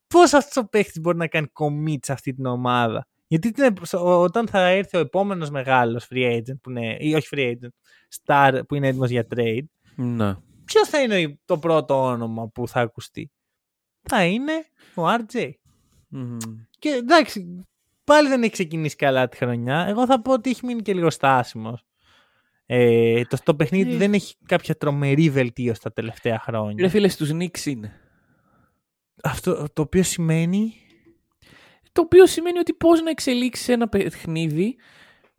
Πώς αυτός ο παίχτη μπορεί να κάνει commit σε αυτή την ομάδα; Γιατί την- ο- όταν θα έρθει ο επόμενος μεγάλος free agent, που είναι, ή όχι free agent, star που είναι έτοιμος για trade, ναι. Ποιο θα είναι το πρώτο όνομα που θα ακουστεί; Θα είναι ο RJ. Μμμ. Και εντάξει, πάλι δεν έχει ξεκινήσει καλά τη χρονιά. Εγώ θα πω ότι έχει μείνει και λίγο στάσιμος. Ε, το, το παιχνίδι του Ε. δεν έχει κάποια τρομερή βελτίωση τα τελευταία χρόνια. Ρε φίλε, στους Knicks είναι. Αυτό το οποίο σημαίνει; Το οποίο σημαίνει ότι πώς να εξελίξεις ένα παιχνίδι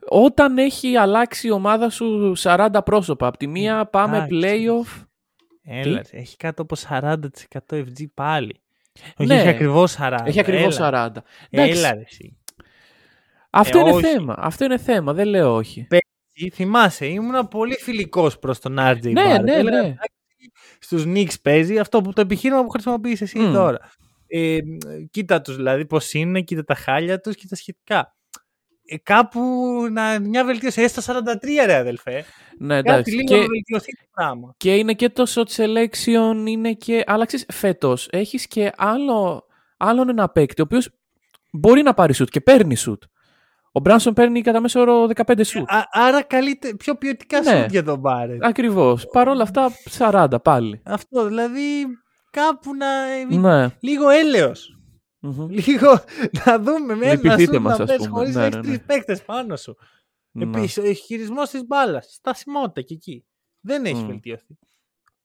όταν έχει αλλάξει η ομάδα σου 40 πρόσωπα. Απ' τη μία πάμε εντάξει. playoff. Έλα, ρε, έχει κάτω από 40% FG πάλι. Όχι, Ναι. έχει ακριβώς 40. Έχει ακριβώς έλα. 40. Εντάξει, Έλα, ρε, εσύ. αυτό Ε, είναι όχι. θέμα. Αυτό είναι θέμα. Δεν λέω όχι. Εσύ Θυμάσαι, ήμουν πολύ φιλικός προς τον RJ. Ναι, Barrett. ναι, Έλεγα, ναι. εντάξει, Στους Knicks παίζει αυτό που το επιχείρημα που χρησιμοποιείς εσύ Μμ. τώρα. Ε, κοίτα τους δηλαδή πώς είναι, κοίτα τα χάλια τους και τα σχετικά. Ε, κάπου να, μια βελτίωση, έστω 43 ρε αδελφέ. Ναι, Κάτι εντάξει. λίγο Και, να βελτιωθεί το πράγμα. και είναι και το shot selection, είναι και. Αλλά ξέρεις, φέτος έχεις και άλλο, άλλον ένα παίκτη, ο οποίος μπορεί να πάρει shoot και παίρνει shoot. Ο Μπράνσον παίρνει κατά μέσο όρο 15 shoot. Α, άρα καλύτερα, πιο ποιοτικά Ναι. σουτ για τον Μπάρετ. Ακριβώς. Παρ' όλα αυτά 40 πάλι. Αυτό δηλαδή κάπου να... Ναι. Λίγο έλεος. Μμμ. Λίγο να δούμε με ένα Λυπηθείτε σουτ μας, να ας πες πούμε. χωρίς Ναι, να έχεις ναι, τρεις ναι. παίκτες πάνω σου. Ναι. Επίσης, ο χειρισμός της μπάλας, στασιμότητα και εκεί. Δεν έχει Μμ. βελτιωθεί.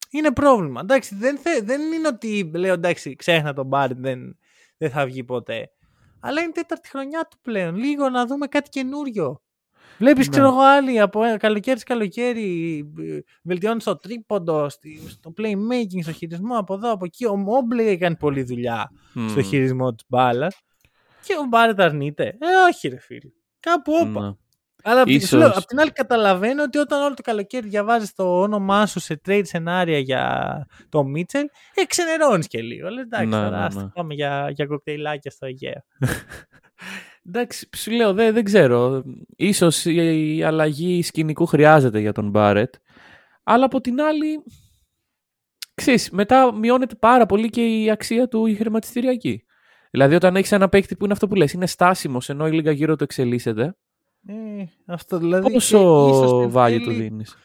Είναι πρόβλημα. Εντάξει, δεν, θε, δεν είναι ότι λέω εντάξει, ξέχνα τον Μπάρντ, δεν, δεν θα βγει ποτέ. Αλλά είναι τέταρτη χρονιά του πλέον. Λίγο να δούμε κάτι καινούριο. Βλέπεις, Ναι. ξέρω εγώ, άλλοι από ε, καλοκαίρι σε καλοκαίρι ε, βελτιώνεις στο τρίποντο, στη- στο playmaking, στο χειρισμό από εδώ, από εκεί. Ο Μόμπλε έκανε πολλή δουλειά στο Μμ. χειρισμό της μπάλας. Και ο Μπάρετ αρνείται. Ε, όχι, ρε φίλε. Κάπου όπα. Ναι. Αλλά απ' την- Ίσως. σου λέω, απ' την άλλη καταλαβαίνω ότι όταν όλο το καλοκαίρι διαβάζεις το όνομά σου σε trade σενάρια για το Μίτσελ, ε, ξενερώνεις και λίγο. Λες, εντάξει, Ναι, τώρα ναι, άστα, ναι. πάμε για, για κοκτέιλάκια στο Αιγαίο. [laughs] Εντάξει, σου λέω, δεν, δεν ξέρω. Ίσως η, η αλλαγή σκηνικού χρειάζεται για τον Μπάρετ. Αλλά από την άλλη, ξέρεις, μετά μειώνεται πάρα πολύ και η αξία του η χρηματιστηριακή. Δηλαδή όταν έχεις ένα παίκτη που είναι αυτό που λες, είναι στάσιμος ενώ η λίγα γύρω του εξελίσσεται, Ε, αυτό δηλαδή. και πόσο ίσως εν value του τέλει δίνεις;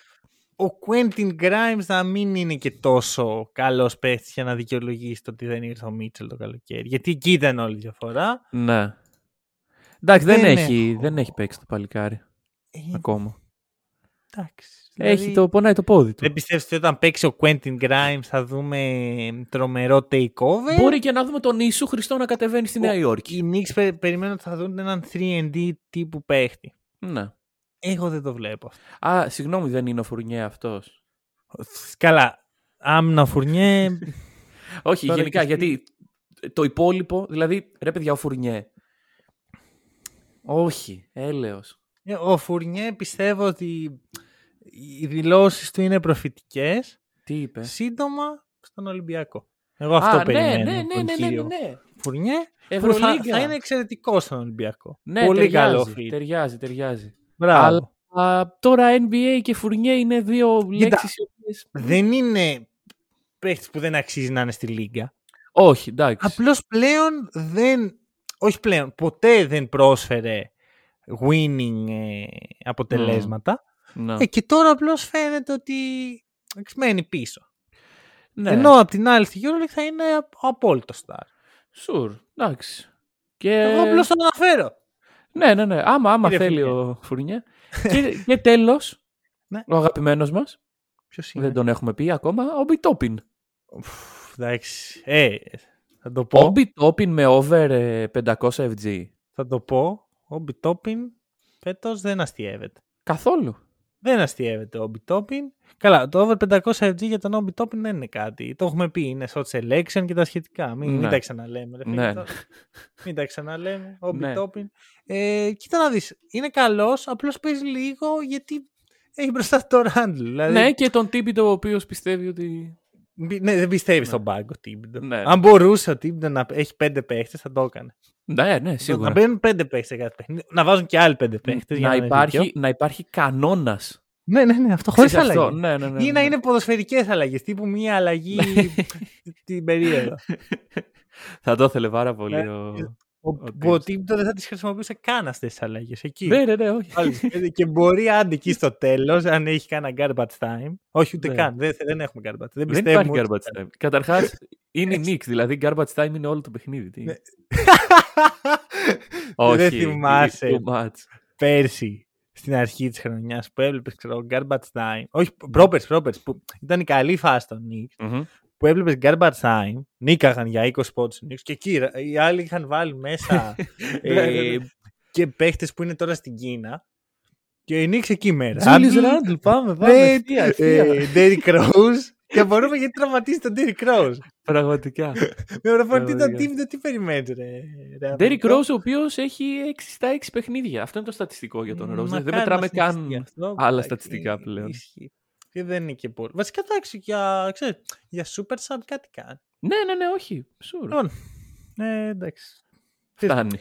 Ο Quentin Grimes να μην είναι και τόσο καλός παίχτης για να δικαιολογήσει το ότι δεν ήρθε ο Μίτσελ το καλοκαίρι. Γιατί εκεί ήταν όλη η διαφορά. Ναι. Εντάξει, δεν, Δεν έχει, έχω. δεν έχει παίξει το παλικάρι Ε, ακόμα. εντάξει. Έχει δηλαδή- το, πονάει το πόδι του. Δεν πιστεύεις ότι όταν παίξει ο Quentin Grimes θα δούμε τρομερό takeover; Μπορεί και να δούμε τον Ίσου Χριστό να κατεβαίνει στη Ο- Νέα Υόρκη. Οι Knicks πε- περιμένουν ότι θα δουν έναν 3D τύπου παίχτη. Ναι. Εγώ δεν το βλέπω αυτό. Α, συγγνώμη, δεν είναι ο Φουρνιέ αυτός. Καλά. Άμυνα φουρνιέ. [laughs] Όχι, Τώρα γενικά, και στη- γιατί το υπόλοιπο, δηλαδή, ρε παιδιά, ο Φουρνιέ. Όχι, έλεος. Ε, ο Φουρνιέ πιστεύω ότι οι δηλώσεις του είναι προφητικές. Τι είπες; Σύντομα στον Ολυμπιακό. Εγώ αυτό Α, ναι, περιμένω. ναι, από ναι, τον ναι, ναι, κύριο ναι. Φουρνιέ που θα, Ευρωλίγκα. θα είναι εξαιρετικό στον Ολυμπιακό. Ναι, Πολύ ταιριάζει, καλό fit. Ταιριάζει, ταιριάζει. Μπράβο. Α, τώρα NBA και Φουρνιέ είναι δύο λέξεις οι οποίες... Δεν είναι παίχτης που δεν αξίζει να είναι στη Λίγκα. Όχι, εντάξει. Απλώς πλέον δεν, όχι πλέον, ποτέ δεν πρόσφερε winning ε, αποτελέσματα. Ναι. Ε, και τώρα απλώς φαίνεται ότι μένει πίσω. ναι. Ενώ απ' την άλλη στη EuroLeague θα είναι ο απόλυτο star. Sure, εντάξει. Και... Εγώ απλώς το αναφέρω. Ναι, ναι, ναι. Άμα, άμα Κύριε θέλει Φουρνιέ. ο Φουρνιέ. [laughs] και, και τέλος, Ναι. ο αγαπημένος μας, Ποιος είναι; δεν τον έχουμε πει ακόμα, ο Μπιτόπιν. Ουφ, Εντάξει. Ε, θα το Ο πω. Μπιτόπιν με over ε, 500 FG. Θα το πω. Ο Μπιτόπιν φέτος δεν αστείευεται. Καθόλου. Δεν αστείευεται ο Μπιτόπιν. Καλά, το over 500 FG για τον Όμπι Τόπιν δεν είναι κάτι. Το έχουμε πει, είναι short selection και τα σχετικά. Μην, μην Ναι. τα ξαναλέμε. Ρε, φίλε, Ναι. τώρα. Μην τα ξαναλέμε. [laughs] Όμπι Ναι. Τόπιν. Ε, κοίτα να δεις, είναι καλός, απλώς παίζει λίγο γιατί έχει μπροστά το Ράντλ. Δηλαδή, Ναι, και τον τύπητο ο οποίος πιστεύει ότι. Μπι- ναι, δεν πιστεύεις στον πάγκο ο Τίμπιντο. Ναι. Αν μπορούσε ο Τίμπιντο να έχει πέντε παίχτες θα το έκανε. Ναι, ναι, σίγουρα. Να μπαίνουν πέντε παίχτες σε κάθε παιχνίδι. Να βάζουν και άλλοι πέντε παίχτες. για να, είναι υπάρχει, δίκαιο. να υπάρχει κανόνας. Ναι, ναι, ναι, αυτό χωρίς αλλαγή. Ναι, ναι, ναι, Ή να ναι. είναι ποδοσφαιρικές αλλαγές, τύπου μία αλλαγή την περίοδο. Θα το ήθελε πάρα πολύ. Ναι. ο... Ο, Ο που ο Tibbs. Τίμπτο δεν θα τις χρησιμοποιούσε καν αυτές τις αλλαγές. Εκεί. Ναι, ναι, ναι, όχι. Άλλες πέντε. και μπορεί άντε εκεί στο τέλος, αν έχει κανένα garbage time. Όχι ούτε Ναι. καν. Δεν, δεν έχουμε garbage. Δεν, Δεν πιστεύουμε υπάρχει ούτε garbage time. Καταρχάς, είναι η Knicks, δηλαδή garbage time είναι όλο το παιχνίδι. Τι... Ναι. [laughs] Όχι, δεν θυμάσαι too much. πέρσι στην αρχή της χρονιάς που έβλεπες ξέρω, garbage time. Όχι, πρόπερς, πρόπερς, που ήταν η καλή φάση των Knicks. Μμμ. που έβλεπες garbage time, νίκαγαν για 20 πόντους και εκεί ρε, οι άλλοι είχαν βάλει μέσα Ναι, [laughs] ναι, ε, ναι. και παίχτες που είναι τώρα στην Κίνα. Και η Νίξ εκεί μέρα. Julius Randle, πάμε, πάμε. ευθεία, ευθεία. Ντέρι Rose. και απορούμε γιατί τραυματίζει τον Ντέρι Rose. Πραγματικά. Με προπονητή τον Πραγματικά. Τίμπτο, τι περιμένει, ρε. ρε Derrick αυτό. Rose, ο οποίος έχει 6 στα 6 παιχνίδια. Αυτό είναι το στατιστικό για τον Rose. Μακάρι Δεν να μετράμε συνεχιστεί καν αυτό, άλλα εντάξει, στατιστικά πλέον. Ισχύει. Και δεν είναι και πολύ. Βασικά εντάξει, για, ξέρεις, για Super Sub κάτι κάνει. Ναι, ναι, ναι, όχι. Sure. Λοιπόν, Ε, εντάξει. Φτάνει.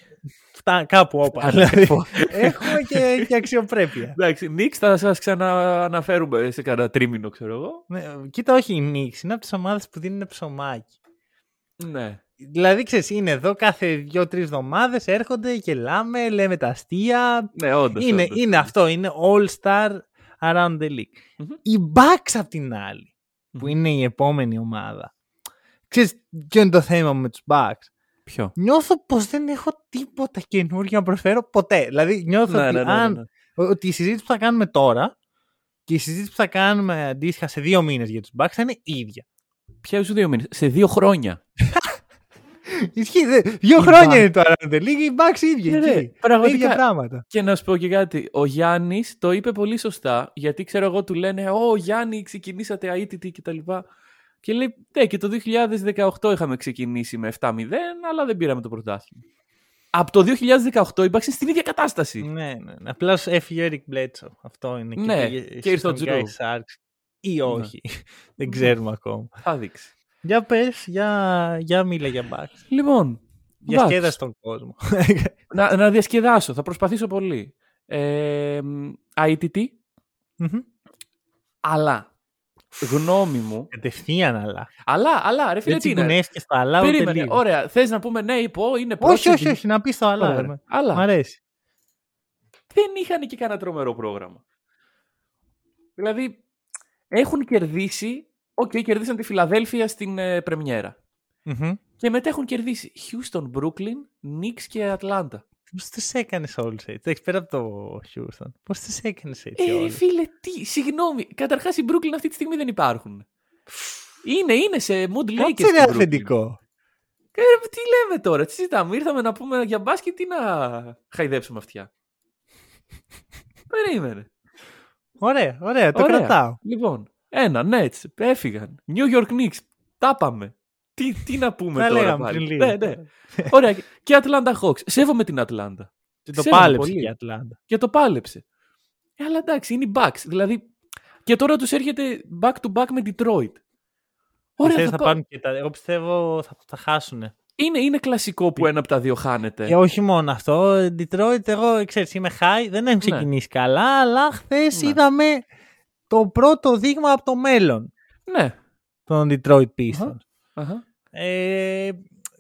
Φτά, κάπου όπα. Φτάνει. δηλαδή, έχουμε και, και αξιοπρέπεια. Εντάξει, Knicks θα σας ξανααναφέρουμε σε κανένα τρίμηνο, ξέρω εγώ. Ναι, κοίτα, όχι η Knicks, είναι από τις ομάδες που δίνουν ψωμάκι. Ναι. Δηλαδή, ξέρεις, είναι εδώ κάθε δύο-τρεις εβδομάδες, έρχονται, γελάμε, λέμε τα αστεία. Ναι, όντως. είναι, είναι αυτό, είναι all-star around the league. Μμμ. Οι Bucks απ' την άλλη, που Μμμ. είναι η επόμενη ομάδα. Ξέρεις, ποιο είναι το θέμα μου με τους Bucks; Ποιο; Νιώθω πως δεν έχω τίποτα καινούργιο να προσφέρω ποτέ. Δηλαδή, νιώθω Ναι, ότι, ναι, ναι, αν, ναι, ναι. ότι η συζήτηση που θα κάνουμε τώρα και η συζήτηση που θα κάνουμε αντίστοιχα σε δύο μήνες για τους Bucks θα είναι ίδια. Ποια σου δύο μήνες; Σε δύο χρόνια. [laughs] Ισχύει, δε. Δύο Οι χρόνια Bucks. είναι τώρα. The League, οι Bucks οι ίδιοι. Ναι, ναι, εκεί. πραγματικά. ίδια πράγματα. Και να σου πω και κάτι. Ο Γιάννης το είπε πολύ σωστά. Γιατί ξέρω εγώ του λένε Ω Γιάννη, ξεκινήσατε αίτητη κτλ. Και λέει, ναι, και το 2018 είχαμε ξεκινήσει με 7-0, αλλά δεν πήραμε το πρωτάθλημα. Από το 2018 υπάρχει στην ίδια κατάσταση. Ναι, ναι. ναι. Απλά έφυγε ο Eric Bledsoe. Αυτό είναι. Ναι, πήγε και ήρθε ο στον Drew. Guy Sharks. Ή όχι. [laughs] δεν ξέρουμε ακόμα. Θα δείξει. Για πες, για, για μίλα για Bucks. Λοιπόν, Διασκέδασε Bucks. τον κόσμο. [laughs] να, να διασκεδάσω, θα προσπαθήσω πολύ. Ε, αίτητη, Μμμ. αλλά γνώμη μου. Κατευθείαν αλλά. Αλλά, αλλά, ρε φίλε, Δεν τι είναι; τσιγκουνεύτηκε στο αλλά ούτε Περίμενε, λίγο. ωραία. Θες να πούμε ναι, είπω, είναι Όχι, πρόσφυγη. όχι, όχι, να πεις το αλλά. Ωραία. ρε. Αλλά Μ' αρέσει. δεν είχαν και κανένα τρομερό πρόγραμμα. Δηλαδή, έχουν κερδίσει. Οκ, κερδίσαν τη Φιλαδέλφια στην ε, πρεμιέρα. Μμμ. Και μετά έχουν κερδίσει Houston, Brooklyn, Knicks και Ατλάντα. Πώς τους έκανες όλους έτσι; Εντάξει, πέρα από το Houston. Πώς τους έκανες έτσι Ε, όλους. φίλε, τι, συγγνώμη. Καταρχάς, οι Brooklyn αυτή τη στιγμή δεν υπάρχουν. Είναι, είναι σε mood Lakers. Κάτσε είναι στην Brooklyn. αφεντικό. Ε, ρε, τι λέμε τώρα, τι συζητάμε; Ήρθαμε να πούμε για μπάσκετ ή να χαϊδέψουμε αυτιά; [laughs] Περίμενε. Ωραία, ωραία, το Ωραία. κρατάω. Λοιπόν, ένα, Nets, έφυγαν. New York Knicks, τα πάμε. Τι, τι να πούμε Τα τώρα λέγαμε πάλι. πριν λίγο. Ναι, ναι. Ωραία, και Atlanta Hawks. Σέβομαι την Atlanta. Και το Ξέρω πάλεψε πολύ. και η Ατλάντα. Και το πάλεψε. Ε, αλλά εντάξει, είναι οι Bucks. Δηλαδή, και τώρα τους έρχεται back to back με Detroit. Ωραία, Θες θα θα πά- πάρουν και τα. Εγώ πιστεύω θα, θα χάσουν. είναι, είναι κλασικό που ένα από τα δύο χάνεται. Και όχι μόνο αυτό. Detroit, εγώ ξέρεις, είμαι high. Δεν έχουν ξεκινήσει καλά, αλλά χθες Ναι. είδαμε το πρώτο δείγμα από το μέλλον Ναι. των Detroit Pistons. Αχα. Αχα. Ε,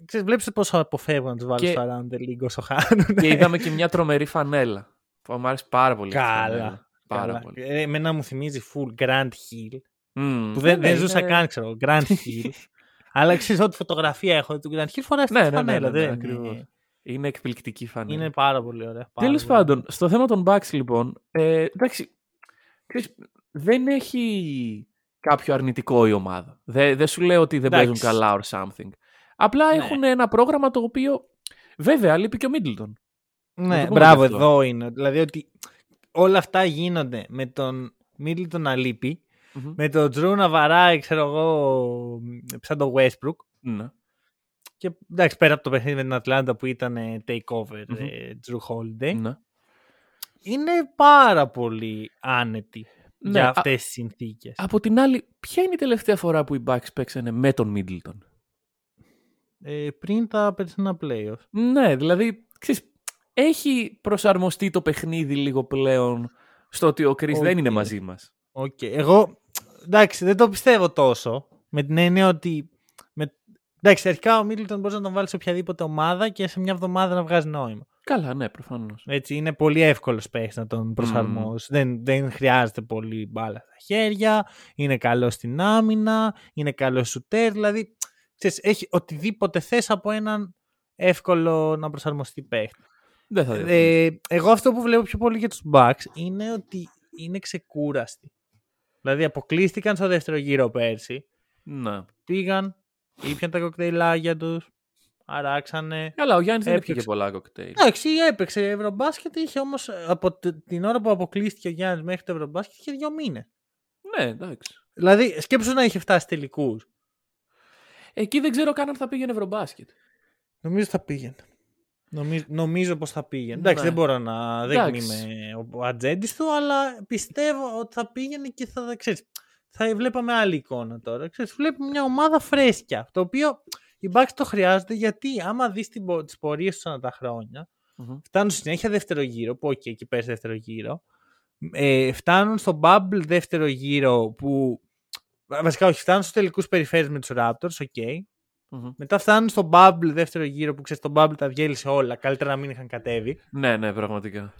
ξέρεις, βλέπεις πόσο αποφεύγουν να τους βάλουν Και- στο Around the League όσο χάνουν. και είδαμε και μια τρομερή φανέλα. Που μου άρεσε πάρα πολύ. αυτή η Καλά. φανέλα. Πάρα Καλά. πολύ. Ε, εμένα μου θυμίζει full Grand Hill. Μμμ. Που δεν, Ναι, δεν ζούσα είναι- καν, ξέρω. Grand Hill. [laughs] Αλλά ξέρεις ό,τι φωτογραφία έχω του Grand Hill φοράει αυτή Ναι, τη ναι, ναι, φανέλα. ναι, ναι, δεν ακριβώς. είναι- Είναι εκπληκτική φανέλα. Είναι πάρα πολύ ωραία. πάρα Τέλος πολύ πάντων, στο θέμα των Bucks λοιπόν, ε, εντάξει, ξέρεις, δεν έχει κάποιο αρνητικό η ομάδα. Δεν, δεν σου λέω ότι δεν Εντάξει. παίζουν καλά or something. Απλά Ναι. έχουν ένα πρόγραμμα το οποίο, βέβαια, λείπει και ο Μίτλτον. Να Ναι, το πούμε μπράβο, και αυτό. εδώ είναι. Δηλαδή ότι όλα αυτά γίνονται με τον Μίτλτον να λείπει, Μμμ. με τον Jrue να βαράει, ξέρω εγώ, σαν τον Westbrook. Ναι. Και εντάξει, πέρα από το παιχνίδι με την Ατλάντα που ήταν ε, takeover Μμμ. ε, Jrue Holiday, ναι. είναι πάρα πολύ άνετη Ναι, για α- αυτές τις συνθήκες. Από την άλλη, ποια είναι η τελευταία φορά που οι Bucks παίξανε με τον Μίτλτον. Ε, πριν τα περσινά playoffs. Ναι, δηλαδή, ξέρεις, έχει προσαρμοστεί το παιχνίδι λίγο πλέον στο ότι ο Chris δεν είναι Οκ. μαζί μας. Οκ. Εγώ, εντάξει, δεν το πιστεύω τόσο. Με την έννοια ότι. Με... Εντάξει, αρχικά ο Μίτλτον μπορείς να τον βάλεις σε οποιαδήποτε ομάδα και σε μια εβδομάδα να βγάζει νόημα. Καλά, ναι, προφανώς. Έτσι, είναι πολύ εύκολος παίχτης να τον προσαρμόσεις. Δεν, δεν χρειάζεται πολύ μπάλα στα χέρια. Είναι καλό στην άμυνα. Είναι καλό σουτέρ. Δηλαδή, ξέρεις, έχει οτιδήποτε θες από έναν εύκολο να προσαρμοστεί παίχτη. Δεν θα διαφωνήσω. Ε, εγώ αυτό που βλέπω πιο πολύ για τους Bucks είναι ότι είναι ξεκούραστοι. Δηλαδή αποκλείστηκαν στο δεύτερο γύρο πέρσι. Ναι. Πήγαν, ήπιαν τα κοκτέιλάκια τους, αράξανε. Καλά, ο Γιάννης δεν Έπαιξε. έπιε και πολλά κοκτέιλ. Εντάξει, έπαιξε Ευρωμπάσκετ, είχε όμως ε, από τε- την ώρα που αποκλείστηκε ο Γιάννης μέχρι το Ευρωμπάσκετ είχε δύο μήνες. Ναι, εντάξει. Δηλαδή, σκέψου να είχε φτάσει τελικούς. Εκεί δεν ξέρω καν αν θα πήγαινε Ευρωμπάσκετ. Νομίζω θα πήγαινε. Νομίζω, νομίζω πως θα πήγαινε. Εντάξει, Ναι. δεν μπορώ να... Δεν Εντάξει. είμαι ο- ο ατζέντης του, αλλά πιστεύω ότι θα πήγαινε και θα, ξέρεις, θα βλέπαμε άλλη εικόνα τώρα. Ξέρεις, βλέπουμε μια ομάδα φρέσκια, το οποίο οι Bucks το χρειάζονται γιατί άμα δεις την, πο- τις πορείες τους ανά τα χρόνια, Μμμ. φτάνουν συνέχεια δεύτερο γύρο, που οκ, εκεί πέρασε δεύτερο γύρο, ε, φτάνουν στο bubble δεύτερο γύρο που βασικά όχι, φτάνουν στους τελικούς περιφέρειες με τους Raptors, OK, Μμμ. μετά φτάνουν στο Bubble δεύτερο γύρο που ξέρεις το Bubble τα διέλυσε όλα. Καλύτερα να μην είχαν κατέβει. Ναι, ναι, πραγματικά.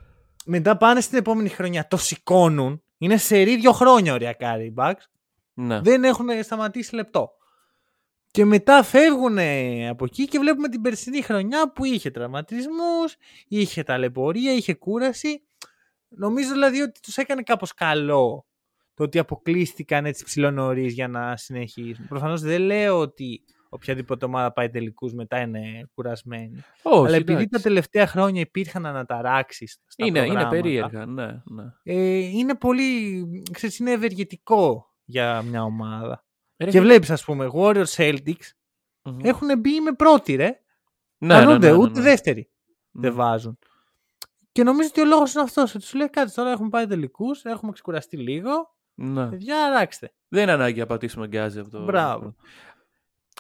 Μετά πάνε στην επόμενη χρονιά, το σηκώνουν. Είναι σε ρί δύο χρόνια οριακά οι Bucks. Ναι. Δεν έχουν σταματήσει λεπτό. Και μετά φεύγουν από εκεί και βλέπουμε την περσινή χρονιά που είχε τραυματισμούς, είχε ταλαιπωρία, είχε κούραση. Νομίζω δηλαδή ότι τους έκανε κάπως καλό το ότι αποκλείστηκαν έτσι ψηλό νωρίς για να συνεχίσουν. Προφανώς δεν λέω ότι οποιαδήποτε ομάδα πάει τελικούς μετά είναι κουρασμένη. Όχι, Αλλά επειδή τα εντάξει. τελευταία χρόνια υπήρχαν αναταράξεις στα είναι, είναι προγράμματα, περίεργα, ναι, ναι. ε, είναι πολύ, ξέρεις, είναι ευεργετικό για μια ομάδα. Ρε, Και βλέπεις ας πούμε Warriors Celtics Μμμ. έχουν μπει με πρώτη ρε. ναι, Αρνούνται, ναι, ναι, ούτε ναι. δεύτερη Ναι. δεν βάζουν. Και νομίζω ότι ο λόγος είναι αυτός. Ότι σου λέει κάτι τώρα έχουμε πάει τελικούς, έχουμε ξεκουραστεί λίγο. Ναι. Παιδιά αράξτε. Δεν είναι ανάγκη να πατήσουμε γκάζι από το. Μπράβο.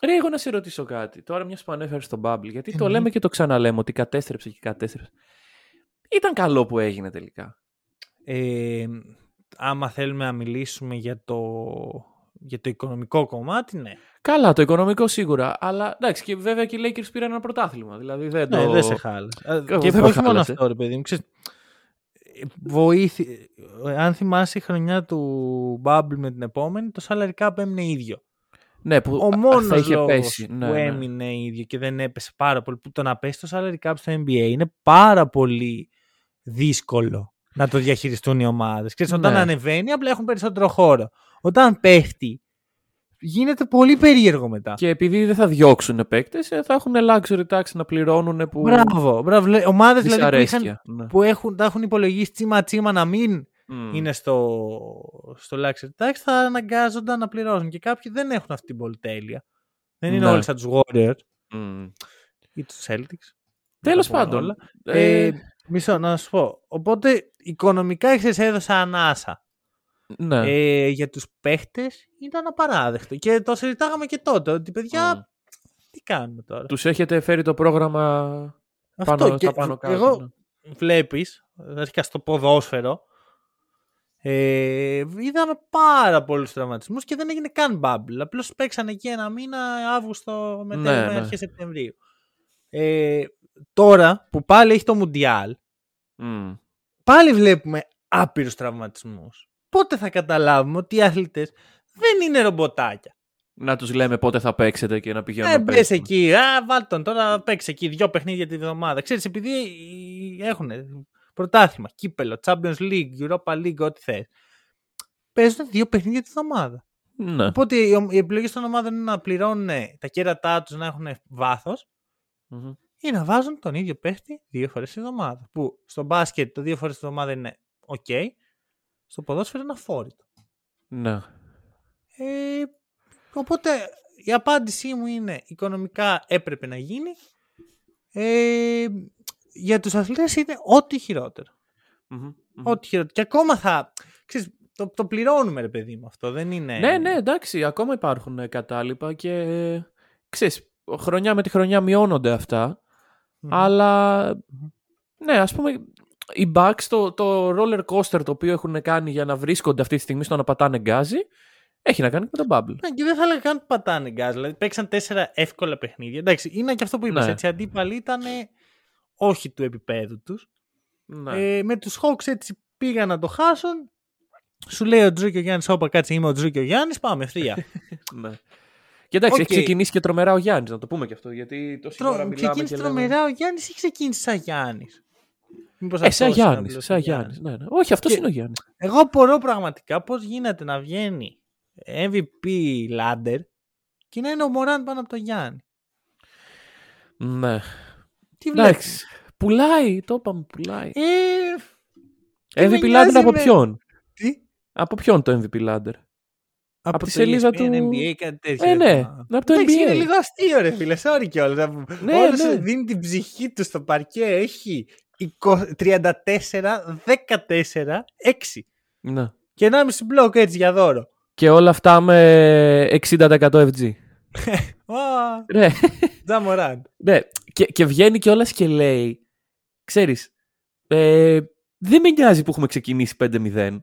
Ρε, εγώ να σε ρωτήσω κάτι. Τώρα, μιας που ανέφερες στον Bubble, γιατί το Εννοεί. λέμε και το ξαναλέμε ότι κατέστρεψε και κατέστρεψε. Ήταν καλό που έγινε τελικά. Ε, άμα θέλουμε να μιλήσουμε για το, για το οικονομικό κομμάτι, ναι. Καλά, το οικονομικό σίγουρα. Αλλά εντάξει, και βέβαια και οι Lakers πήραν ένα πρωτάθλημα. Δηλαδή δεν Ναι, το. δεν σε χάλασε. Ε, Κάπου Και δεν με όχι μόνο χάλασε. αυτό, ρε παιδί μου. Ξέρεις, ε, βοήθη... Αν θυμάσαι η χρονιά του Bubble με την επόμενη, το salary cap έμεινε ίδιο. Ναι, που Ο α- μόνος θα είχε λόγος πέσει. που Ναι, ναι. έμεινε ίδιο και δεν έπεσε πάρα πολύ, που το να πέσει το salary cap στο NBA είναι πάρα πολύ δύσκολο να το διαχειριστούν οι ομάδες. Ξέρεις, όταν Ναι. ανεβαίνει, απλά έχουν περισσότερο χώρο. Όταν πέφτει, γίνεται πολύ περίεργο μετά. Και επειδή δεν θα διώξουν παίκτες, θα έχουν luxury tax να πληρώνουν που. Μπράβο, μπράβο. Λέ- Ομάδες δηλαδή που, είχαν, Δυσαρέσκεια. Ναι. που έχουν, τα έχουν υπολογίσει τσίμα τσίμα να μην Μμ. είναι στο, στο luxury tax, θα αναγκάζονταν να πληρώσουν. Και κάποιοι δεν έχουν αυτή την πολυτέλεια. Δεν είναι Ναι. όλοι σαν τους Warriors Μμ. ή τους Celtics. Τέλος Να τα πούμε πάντων. όλα. Ε, Ε, μισό, να σου πω. Οπότε, οικονομικά έχεις έδωσα ανάσα. ναι. Ε, για τους παίχτες ήταν απαράδεκτο. Και το συζητάγαμε και τότε, ότι παιδιά, Μμ. τι κάνουμε τώρα. Τους έχετε φέρει το πρόγραμμα Αυτό πάνω, και στα πάνω κάτω. εγώ ναι. βλέπεις, αρχικά στο ποδόσφαιρο, ε, είδαμε πάρα πολλούς τραυματισμούς και δεν έγινε καν bubble. Απλώς παίξανε εκεί ένα μήνα, Αύγουστο με Ναι, τέλος ναι. αρχές Σεπτεμβρίου. Ε, τώρα που πάλι έχει το Μουντιάλ, Μμ. πάλι βλέπουμε άπειρους τραυματισμούς. Πότε θα καταλάβουμε ότι οι αθλητές δεν είναι ρομποτάκια; Να τους λέμε πότε θα παίξετε και να πηγαίνουν Ε, να μπες παίξουν. εκεί, α, βάλ τον τώρα, παίξει εκεί δύο παιχνίδια τη βδομάδα. Ξέρεις, επειδή έχουν πρωτάθλημα, κύπελο, Champions League, Europa League, ό,τι θες. Παίζουν δύο παιχνίδια τη βδομάδα. Ναι. Οπότε οι, οι επιλογές των ομάδων είναι να πληρώνουν τα κέρατά τους να έχουν βάθος Μμμ. Ή να βάζουν τον ίδιο παίχτη δύο φορές τη εβδομάδα. Που στο μπάσκετ το δύο φορές τη εβδομάδα είναι OK, στο ποδόσφαιρο είναι αφόρητο. Ναι. Ε, οπότε η απάντησή μου είναι οικονομικά έπρεπε να γίνει. Ε, για τους αθλητές είναι ό,τι χειρότερο. Μμμ. Μμμ. Ό,τι χειρότερο. Και ακόμα θα... Ξέρεις, το, το πληρώνουμε ρε παιδί μου αυτό. Δεν είναι... Ναι, ναι, εντάξει, ακόμα υπάρχουν ε, κατάλοιπα και ε, ξέρεις, χρονιά με τη χρονιά μειώνονται αυτά, Μμμ. αλλά ναι, ας πούμε οι Bucks, το, το roller coaster το οποίο έχουν κάνει για να βρίσκονται αυτή τη στιγμή στο να πατάνε γκάζι, έχει να κάνει με τον Bubble. Ναι, και δεν θα έλεγα καν που πατάνε γκάζ. Δηλαδή παίξαν τέσσερα εύκολα παιχνίδια. Εντάξει, είναι και αυτό που είπες. Ναι. Έτσι, οι αντίπαλοι ήταν όχι του επίπεδου τους. Ναι. Ε, με τους Hawks έτσι πήγαν να το χάσουν. Σου λέει ο Τζρου και ο Γιάννης, όπα κάτσε είμαι ο Τζρου και ο Γιάννης, πάμε ευθεία. [laughs] ναι. Και εντάξει, Οκ. έχει ξεκινήσει και τρομερά ο Γιάννης, να το πούμε και αυτό, γιατί τόση ώρα Τρο... μιλάμε Ξεκίνησε και λέμε... τρομερά ο Γιάννης ή ξεκίνησε σαν Γιάννης; Μήπως Ε, σαν αυτός είναι Γιάννης, απλώς σαν ο Γιάννης, ναι, ναι. Όχι, αυτός Και- είναι ο Γιάννης. Εγώ απορώ πραγματικά πώς γίνεται να βγαίνει MVP ladder και να είναι ο Μωράν πάνω από τον Γιάννη. Ναι. Τι βλέπεις; Εντάξει, πουλάει, το είπαμε, πουλάει. Ε, τι με MVP νοιάζει Ladder από με- ποιον; τι; Από ποιον το MVP Ladder? Από, τη το σελίδα ESPN, του- NBA, κάτι τέτοιο. Ε, ναι, Α. από το Εντάξει, NBA. είναι λίγο αστείο ρε φίλε, sorry κιόλας. Ναι, Όλος ναι. δίνει την ψυχή του στο παρκέ, έχει 20 34, 14, 6. Ναι. Και 1,5 μπλοκ έτσι για δώρο. Και όλα αυτά με 60% FG. [laughs] Α, Ναι, Τζαμοράντ. ναι. Και, και βγαίνει κιόλας και λέει, ξέρεις, ε, δεν με νοιάζει που έχουμε ξεκινήσει 5-0.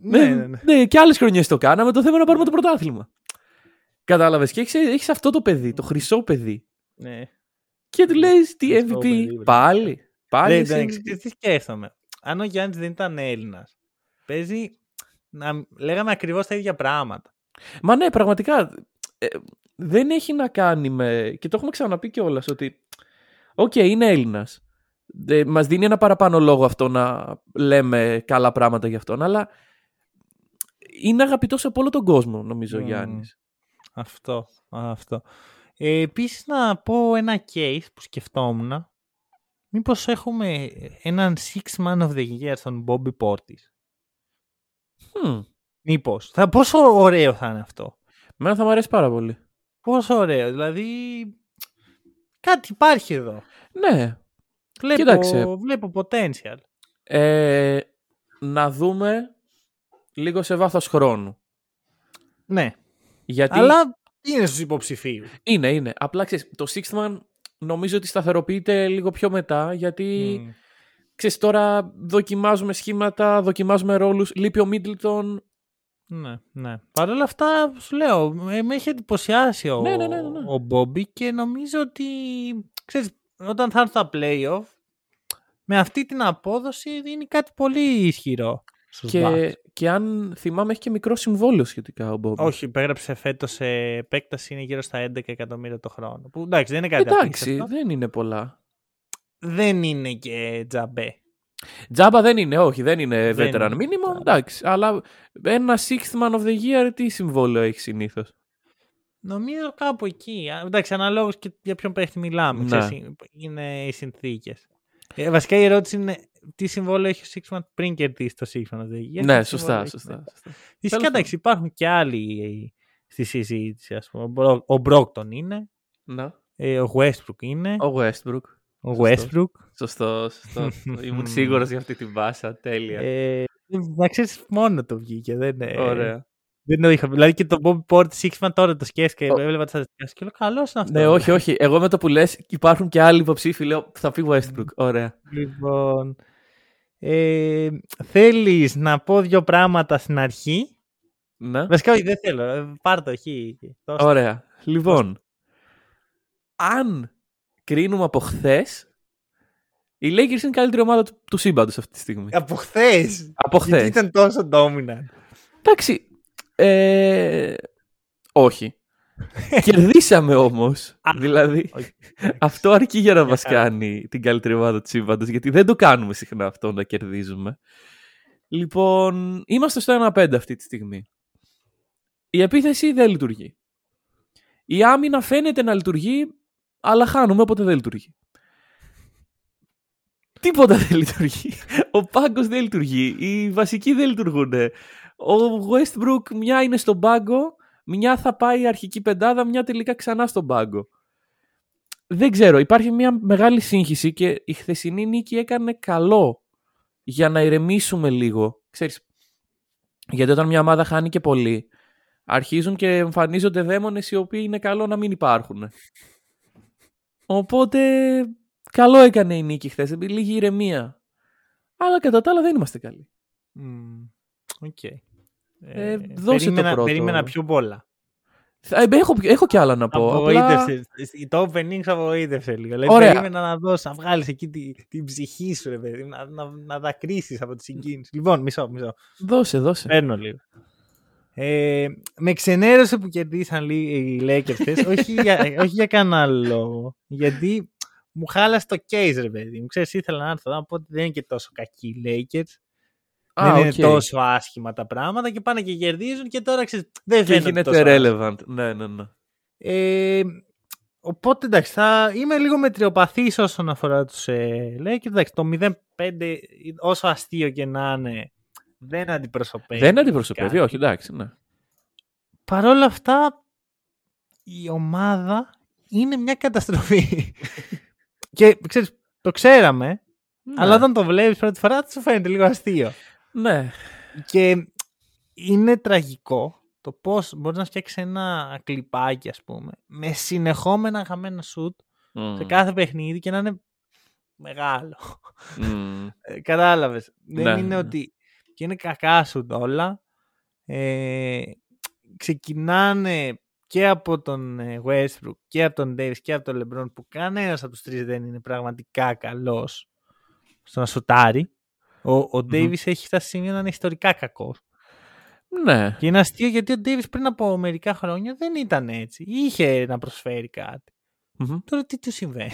Ναι, ναι, ναι, ναι. ναι, και άλλες χρονιές το κάναμε, το θέμα είναι να πάρουμε το πρωτάθλημα. Κατάλαβες, και έχεις, έχεις αυτό το παιδί, το χρυσό παιδί. ναι. Και του λες, τι Χρυσό MVP, παιδί, μπράβο. πάλι. Πάλι Δεν, εσύ δεν, MVP. ξέρεις τι σκέφτομαι. Αν ο Γιάννης δεν ήταν Έλληνας, παίζει. Να, λέγαμε ακριβώς τα ίδια πράγματα. Μα ναι, πραγματικά ε, δεν έχει να κάνει με. και το έχουμε ξαναπεί κιόλας ότι. Οκ, είναι Έλληνας. Ε, Μας δίνει ένα παραπάνω λόγο αυτό να λέμε καλά πράγματα για αυτόν, αλλά είναι αγαπητός από όλο τον κόσμο, νομίζω, ο Μμμ. Γιάννης. Αυτό. αυτό. Ε, Επίσης να πω ένα case που σκεφτόμουν. Μήπως έχουμε έναν sixth man of the year στον Bobby Portis. Hm. Μήπως. Θα, πόσο ωραίο θα είναι αυτό; Εμένα θα μου αρέσει πάρα πολύ. Πόσο ωραίο. Δηλαδή. Κάτι υπάρχει εδώ. Ναι. Βλέπω, Κοίταξε. βλέπω potential. Ε, να δούμε λίγο σε βάθος χρόνου. Ναι. Γιατί Αλλά είναι στους υποψηφίους. είναι, είναι. Απλά ξέρεις, το Sixth Man νομίζω ότι σταθεροποιείται λίγο πιο μετά, γιατί ξέρεις, τώρα δοκιμάζουμε σχήματα, δοκιμάζουμε ρόλους, λείπει ο Μίτλτον. Ναι, ναι. Παρ' όλα αυτά, σου λέω, με, με έχει εντυπωσιάσει ο, Ναι, ναι, ναι, ναι, ναι. ο Μπόμπι και νομίζω ότι, ξέρεις, όταν θα έρθουν τα playoff, με αυτή την απόδοση δίνει κάτι πολύ ισχυρό στους Bucks. Και, και αν θυμάμαι έχει και μικρό συμβόλαιο σχετικά ο Μπόμπι. Όχι, υπέγραψε φέτος σε επέκταση είναι γύρω στα 11 εκατομμύρια το χρόνο. Που εντάξει, δεν είναι κάτι Εντάξει, απίστευτο. δεν είναι πολλά. Δεν είναι και τζαμπέ. Τζάμπα δεν είναι, όχι, δεν είναι Δεν veteran είναι. minimum, εντάξει. Αλλά ένα sixth man of the year τι συμβόλαιο έχει συνήθως; Νομίζω κάπου εκεί. Α, Εντάξει, αναλόγως και για ποιον παίχτη μιλάμε. Ναι. Ξέρεις, είναι οι συνθήκες. Ε, βασικά η ερώτηση είναι τι συμβόλαιο έχει ο Sixman πριν κερδίσει το Sixman of the Year. Ναι, τι συμβόλαιο σωστά, έχεις σωστά. μετά. σωστά. Φυσικά Τέλος εντάξει, υπάρχουν και άλλοι στη συζήτηση. Ας πούμε. Ο Μπρο- Ο Μπρόκτον είναι, Να. ε, ο Westbrook είναι, Ο Westbrook. ο σωστό. Westbrook. Σωστό, σωστό. [laughs] Ήμουν σίγουρος για αυτή την μπάσα. Τέλεια. Ε, να ξέρεις, μόνο το βγήκε. Δεν, ε, Ωραία. Δεν το είχα. Δηλαδή και το Bobby Portis Sixman τώρα το σκέφτηκα. έβλεπα τα στατιστικά σου και λέω καλός είναι αυτός. Ναι, όχι, όχι. Εγώ με το που λες υπάρχουν και άλλοι υποψήφοι. Λέω θα πει Westbrook. Ωραία. Λοιπόν, ε, θέλεις να πω δύο πράγματα στην αρχή; Ναι. Βασικά όχι, δεν θέλω. Ε, Πάρ' το εκεί. Δώσ' το. Ωραία. Λοιπόν, αν κρίνουμε από χθες, η Lakers είναι η καλύτερη ομάδα του, του σύμπαντος αυτή τη στιγμή. Από χθες; από χθες. Ήταν τόσο dominant. Εντάξει. Ε, Όχι. [laughs] Κερδίσαμε όμως. δηλαδή, αυτό αρκεί για να μας κάνει την καλύτερη ομάδα του σύμπαντο, γιατί δεν το κάνουμε συχνά αυτό να κερδίζουμε. Λοιπόν, είμαστε στο 1-5 αυτή τη στιγμή. Η επίθεση δεν λειτουργεί. Η άμυνα φαίνεται να λειτουργεί, αλλά χάνουμε όποτε δεν λειτουργεί. Τίποτα δεν λειτουργεί. Ο πάγκος δεν λειτουργεί. Οι βασικοί δεν λειτουργούν. Ο Westbrook μια είναι στον πάγκο, μια θα πάει η αρχική πεντάδα, μια τελικά ξανά στον πάγκο. Δεν ξέρω, υπάρχει μια μεγάλη σύγχυση και η χθεσινή νίκη έκανε καλό για να ηρεμήσουμε λίγο. Ξέρεις, γιατί όταν μια ομάδα χάνει και πολύ, αρχίζουν και εμφανίζονται δαίμονες οι οποίοι είναι καλό να μην υπάρχουν. Οπότε, καλό έκανε η νίκη χθες, λίγη ηρεμία. Αλλά κατά τα άλλα δεν είμαστε καλοί. OK. Okay. Ε, δώσε περίμενα, το πρώτο. περίμενα πιο πολλά. Ε, έχω, έχω κι άλλα να πω. Απογοήτευσε. Η το opening σου απογοήτευσε λίγο. Δηλαδή, Ωραία. περίμενα να δώσει, να βγάλεις εκεί τη, την ψυχή σου, ρε παιδί, να, να, να δακρύσεις από τη συγκίνηση. λοιπόν, μισό, μισό. Δώσε, δώσε. Παίρνω λίγο. Ε, με ξενέρωσε που κερδίσαν λί- οι Lakers χθες, [laughs] όχι, για, όχι για κανένα άλλο λόγο. Γιατί μου χάλασε το case, ρε παιδί. Μου ξέρεις, ήθελα να έρθω εδώ, οπότε δεν είναι και τόσο κακοί οι Lakers. Α, δεν είναι οκ. τόσο άσχημα τα πράγματα και πάνε και κερδίζουν και τώρα ξέρεις, δεν Και φαίνεται γίνεται τόσο relevant. Ναι, ναι, ναι. ε, οπότε εντάξει, θα είμαι λίγο μετριοπαθής όσον αφορά τους ε, Lakers. Εντάξει, το 0-5 όσο αστείο και να είναι δεν αντιπροσωπεύει. Δεν αντιπροσωπεύει, κάτι. όχι, εντάξει, ναι. Παρ' όλα αυτά η ομάδα είναι μια καταστροφή. [laughs] και ξέρεις, το ξέραμε, Ναι. αλλά όταν το βλέπεις πρώτη φορά σου φαίνεται λίγο αστείο. Ναι. Και είναι τραγικό το πώς μπορείς να φτιάξεις ένα κλιπάκι ας πούμε με συνεχόμενα χαμένα σουτ σε Μμ. κάθε παιχνίδι και να είναι μεγάλο. Μμ. Ε, κατάλαβες. Ναι, Δεν είναι ναι. ότι και είναι κακά σουτ όλα. Ε, ξεκινάνε και από τον ε, Westbrook και από τον Davis και από τον LeBron που κανένας από τους τρεις δεν είναι πραγματικά καλός στο να σουτάρει. Ο, ο Davis έχει φτάσει σε σημείο να είναι ιστορικά κακός. Ναι. Και είναι αστείο γιατί ο Davis πριν από μερικά χρόνια δεν ήταν έτσι. Είχε να προσφέρει κάτι. Μμμ. Τώρα τι του συμβαίνει;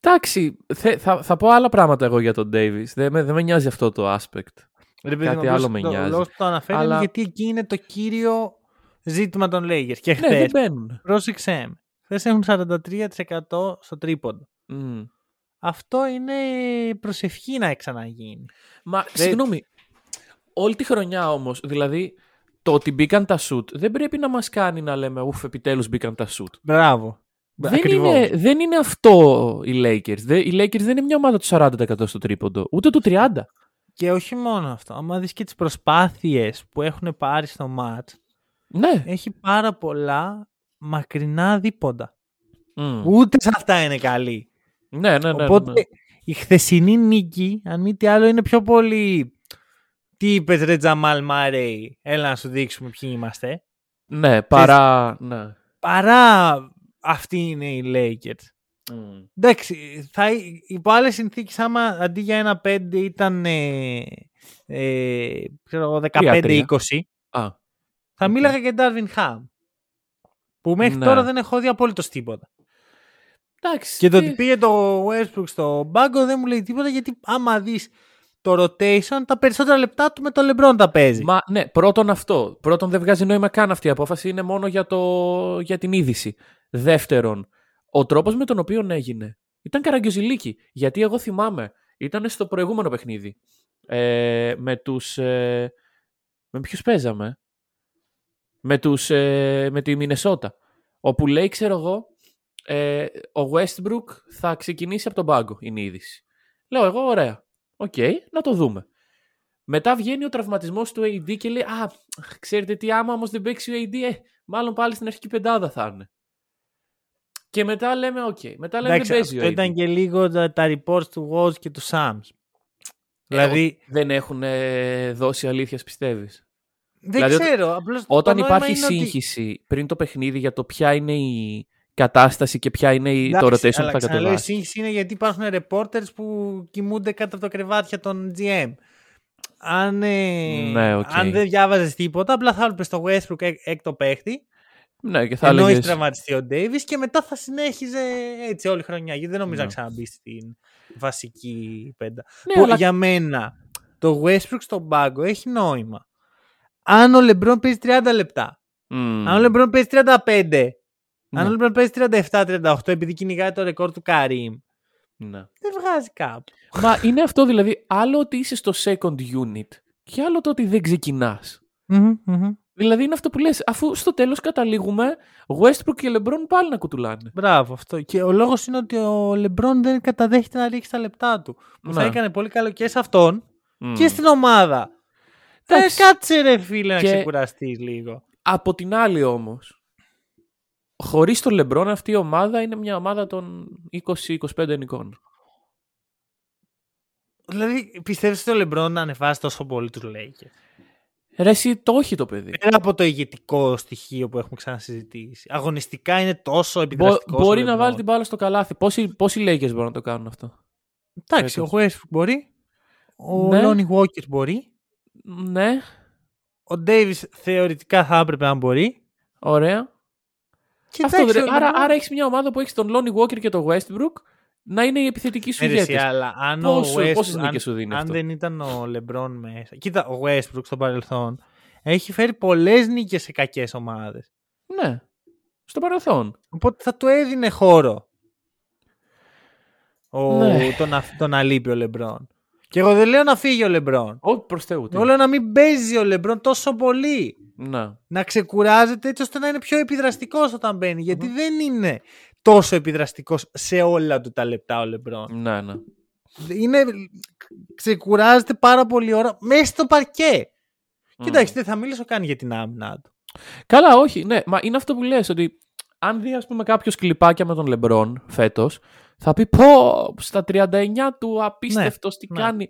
Εντάξει, θε- θα, θα πω άλλα πράγματα εγώ για τον Davis. Δεν με, δεν με νοιάζει αυτό το aspect. Ρε παιδί Κάτι μου, άλλο απλώς με το- νοιάζει. Ο λόγος που το αναφέρω Αλλά- είναι γιατί εκεί είναι το κύριο ζήτημα των Lakers. Και Ναι, δεν χθες, μπαίνουν. πρόσεξέ με, χθες έχουν 43% στο τρίποντο. Μμ. Αυτό είναι προσευχή να ξαναγίνει. Μα Δεν- συγγνώμη, όλη τη χρονιά όμως, δηλαδή το ότι μπήκαν τα shoot δεν πρέπει να μας κάνει να λέμε ουφ επιτέλους μπήκαν τα shoot. Μπράβο. Δεν Ακριβώς. είναι, δεν είναι αυτό οι Lakers. Δεν, οι Lakers δεν είναι μια ομάδα του 40% στο τρίποντο, ούτε του 30%. Και όχι μόνο αυτό. Άμα δεις και τις προσπάθειες που έχουν πάρει στο μάτς, Ναι. έχει πάρα πολλά μακρινά δίποντα. Μμ. Ούτε σε αυτά είναι καλή. Ναι, ναι, ναι. ναι, Οπότε ναι. η χθεσινή νίκη, αν μη τι άλλο, είναι πιο πολύ. Τι είπες ρε Τζαμάλ Μάρεϊ, έλα να σου δείξουμε ποιοι είμαστε. Ναι, παρά. Ναι. Παρά αυτή είναι οι Lakers. Μμ. Εντάξει, θα, υπό άλλες συνθήκες, άμα αντί για ένα 5 ήταν ε, ε, ξέρω εγώ, 15-20, Α, θα οκ. μίλαγα για Darvin Ham. Που μέχρι Ναι. τώρα δεν έχω δει απολύτως τίποτα. Εντάξει. Και το τι- ότι πήγε τον Westbrook στο μπάγκο δεν μου λέει τίποτα γιατί άμα δεις το rotation, τα περισσότερα λεπτά του με το LeBron τα παίζει. Μα ναι, πρώτον αυτό. Πρώτον δεν βγάζει νόημα καν αυτή η απόφαση. Είναι μόνο για, το... για την είδηση. Δεύτερον, ο τρόπος με τον οποίο έγινε ήταν καραγκιόζηλίκι. Γιατί εγώ θυμάμαι, ήταν στο προηγούμενο παιχνίδι. Ε, με τους... Ε, με ποιους παίζαμε; Με, τους, ε, με τη Μινεσότα. Όπου λέει, ξέρω εγώ, ε, ο Westbrook θα ξεκινήσει από τον πάγκο, είναι η είδηση. Λέω εγώ, ωραία. Οκ, να το δούμε. Μετά βγαίνει ο τραυματισμός του AD και λέει «Α, ξέρετε τι, άμα όμως δεν παίξει ο AD, ε, μάλλον πάλι στην αρχική πεντάδα θα είναι». Και μετά λέμε «OK». Μετά λέμε Εντάξει, «Δεν παίζει αυτό ο AD». ήταν και λίγο τα, τα reports του Woj και του Shams. δηλαδή, Δεν έχουν ε, δώσει αλήθεια, πιστεύεις; δεν δηλαδή, ξέρω. Απλώς Όταν το νόημα υπάρχει είναι ότι- σύγχυση πριν το παιχνίδι για το ποια είναι η κατάσταση και ποια είναι η, το Εντάξει, rotation που αλλά θα ξαναλέω, η κατεβάσει. σύγχυση είναι γιατί υπάρχουν reporters που κοιμούνται κάτω από τα κρεβάτια των GM. αν, ε, Ναι, οκ. αν δεν διάβαζες τίποτα, απλά θα έβλεπες στο Westbrook έκ- έκτο παίχτη. Ναι, και θα Ενώ έχει έλεγες... τραυματιστεί ο Davis και μετά θα συνέχιζε έτσι όλη χρονιά. Γιατί δεν νομίζω Ναι. να ξαναμπεί στην βασική πεντάδα. Ναι, που αλλά- για μένα το Westbrook στον πάγκο έχει νόημα. Αν ο LeBron παίζει 30 λεπτά, Μμμ. αν ο LeBron παίζει 35, αν Ναι. ο LeBron παίζει 37-38 επειδή κυνηγάει το ρεκόρ του Karim, Ναι. δεν βγάζει κάπου. Μα είναι αυτό δηλαδή, άλλο ότι είσαι στο second unit και άλλο το ότι δεν ξεκινάς. Δηλαδή είναι αυτό που λες, αφού στο τέλος καταλήγουμε Westbrook και LeBron πάλι να κουτουλάνε. Μπράβο αυτό. Και ο λόγος είναι ότι ο LeBron δεν καταδέχεται να ρίξει τα λεπτά του. Που θα Ναι. έκανε πολύ καλό και σε αυτόν Μμ. και στην ομάδα. Ε, Εντάξει. κάτσε ρε φίλε Και- να ξεκουραστείς λίγο. Από την άλλη όμως, χωρίς τον LeBron αυτή η ομάδα είναι μια ομάδα των 20-25 νικών. Δηλαδή, πιστεύεις ότι ο LeBron να ανεβάσει τόσο πολύ του Lakers. Ρε εσύ το όχι το παιδί. Πέρα από το ηγετικό στοιχείο που έχουμε ξανασυζητήσει. Αγωνιστικά είναι τόσο Μπο- επιδραστικός. μπορεί να βάλει την μπάλα στο καλάθι. Πόσοι, πόσοι Lakers μπορούν να το κάνουν αυτό; Εντάξει, ο Westbrook μπορεί. Ο Ναι. Lonnie Walker μπορεί. Ναι, Ο Davis θεωρητικά θα έπρεπε να μπορεί. ωραία. Και Αυτό, εντάξει, ρε, ο άρα, LeBron- άρα έχεις μια ομάδα που έχεις τον Lonnie Walker και τον Westbrook να είναι η επιθετική σου Ναι, ρε, εσύ, ηγέτης. αλλά αν Πόσο- ο Westbrook, πόσες αν, νίκες σου δίνει αν αυτό; δεν ήταν ο LeBron μέσα. Κοίτα, ο Westbrook στο παρελθόν έχει φέρει πολλές νίκες σε κακές ομάδες. Ναι, στο παρελθόν. Οπότε θα του έδινε χώρο ο, Ναι. το, να, το να λείπει ο LeBron. Και εγώ δεν λέω να φύγει ο LeBron. Όχι προς Θεού. τι. Εγώ λέω να μην παίζει ο LeBron τόσο πολύ. Να. Να ξεκουράζεται έτσι ώστε να είναι πιο επιδραστικός όταν μπαίνει. Γιατί δεν είναι τόσο επιδραστικός σε όλα του τα λεπτά ο LeBron. Ναι, ναι. είναι, ξεκουράζεται πάρα πολύ ώρα μέσα στο παρκέ. Μμ. Κοιτάξτε, δεν θα μιλήσω καν για την άμυνα του. Καλά, όχι. Ναι, μα είναι αυτό που λες ότι αν δει ας πούμε κάποιος κλιπάκια με τον Λεμπρόν φέτος θα πει πω στα 39 του απίστευτος τι ναι. κάνει.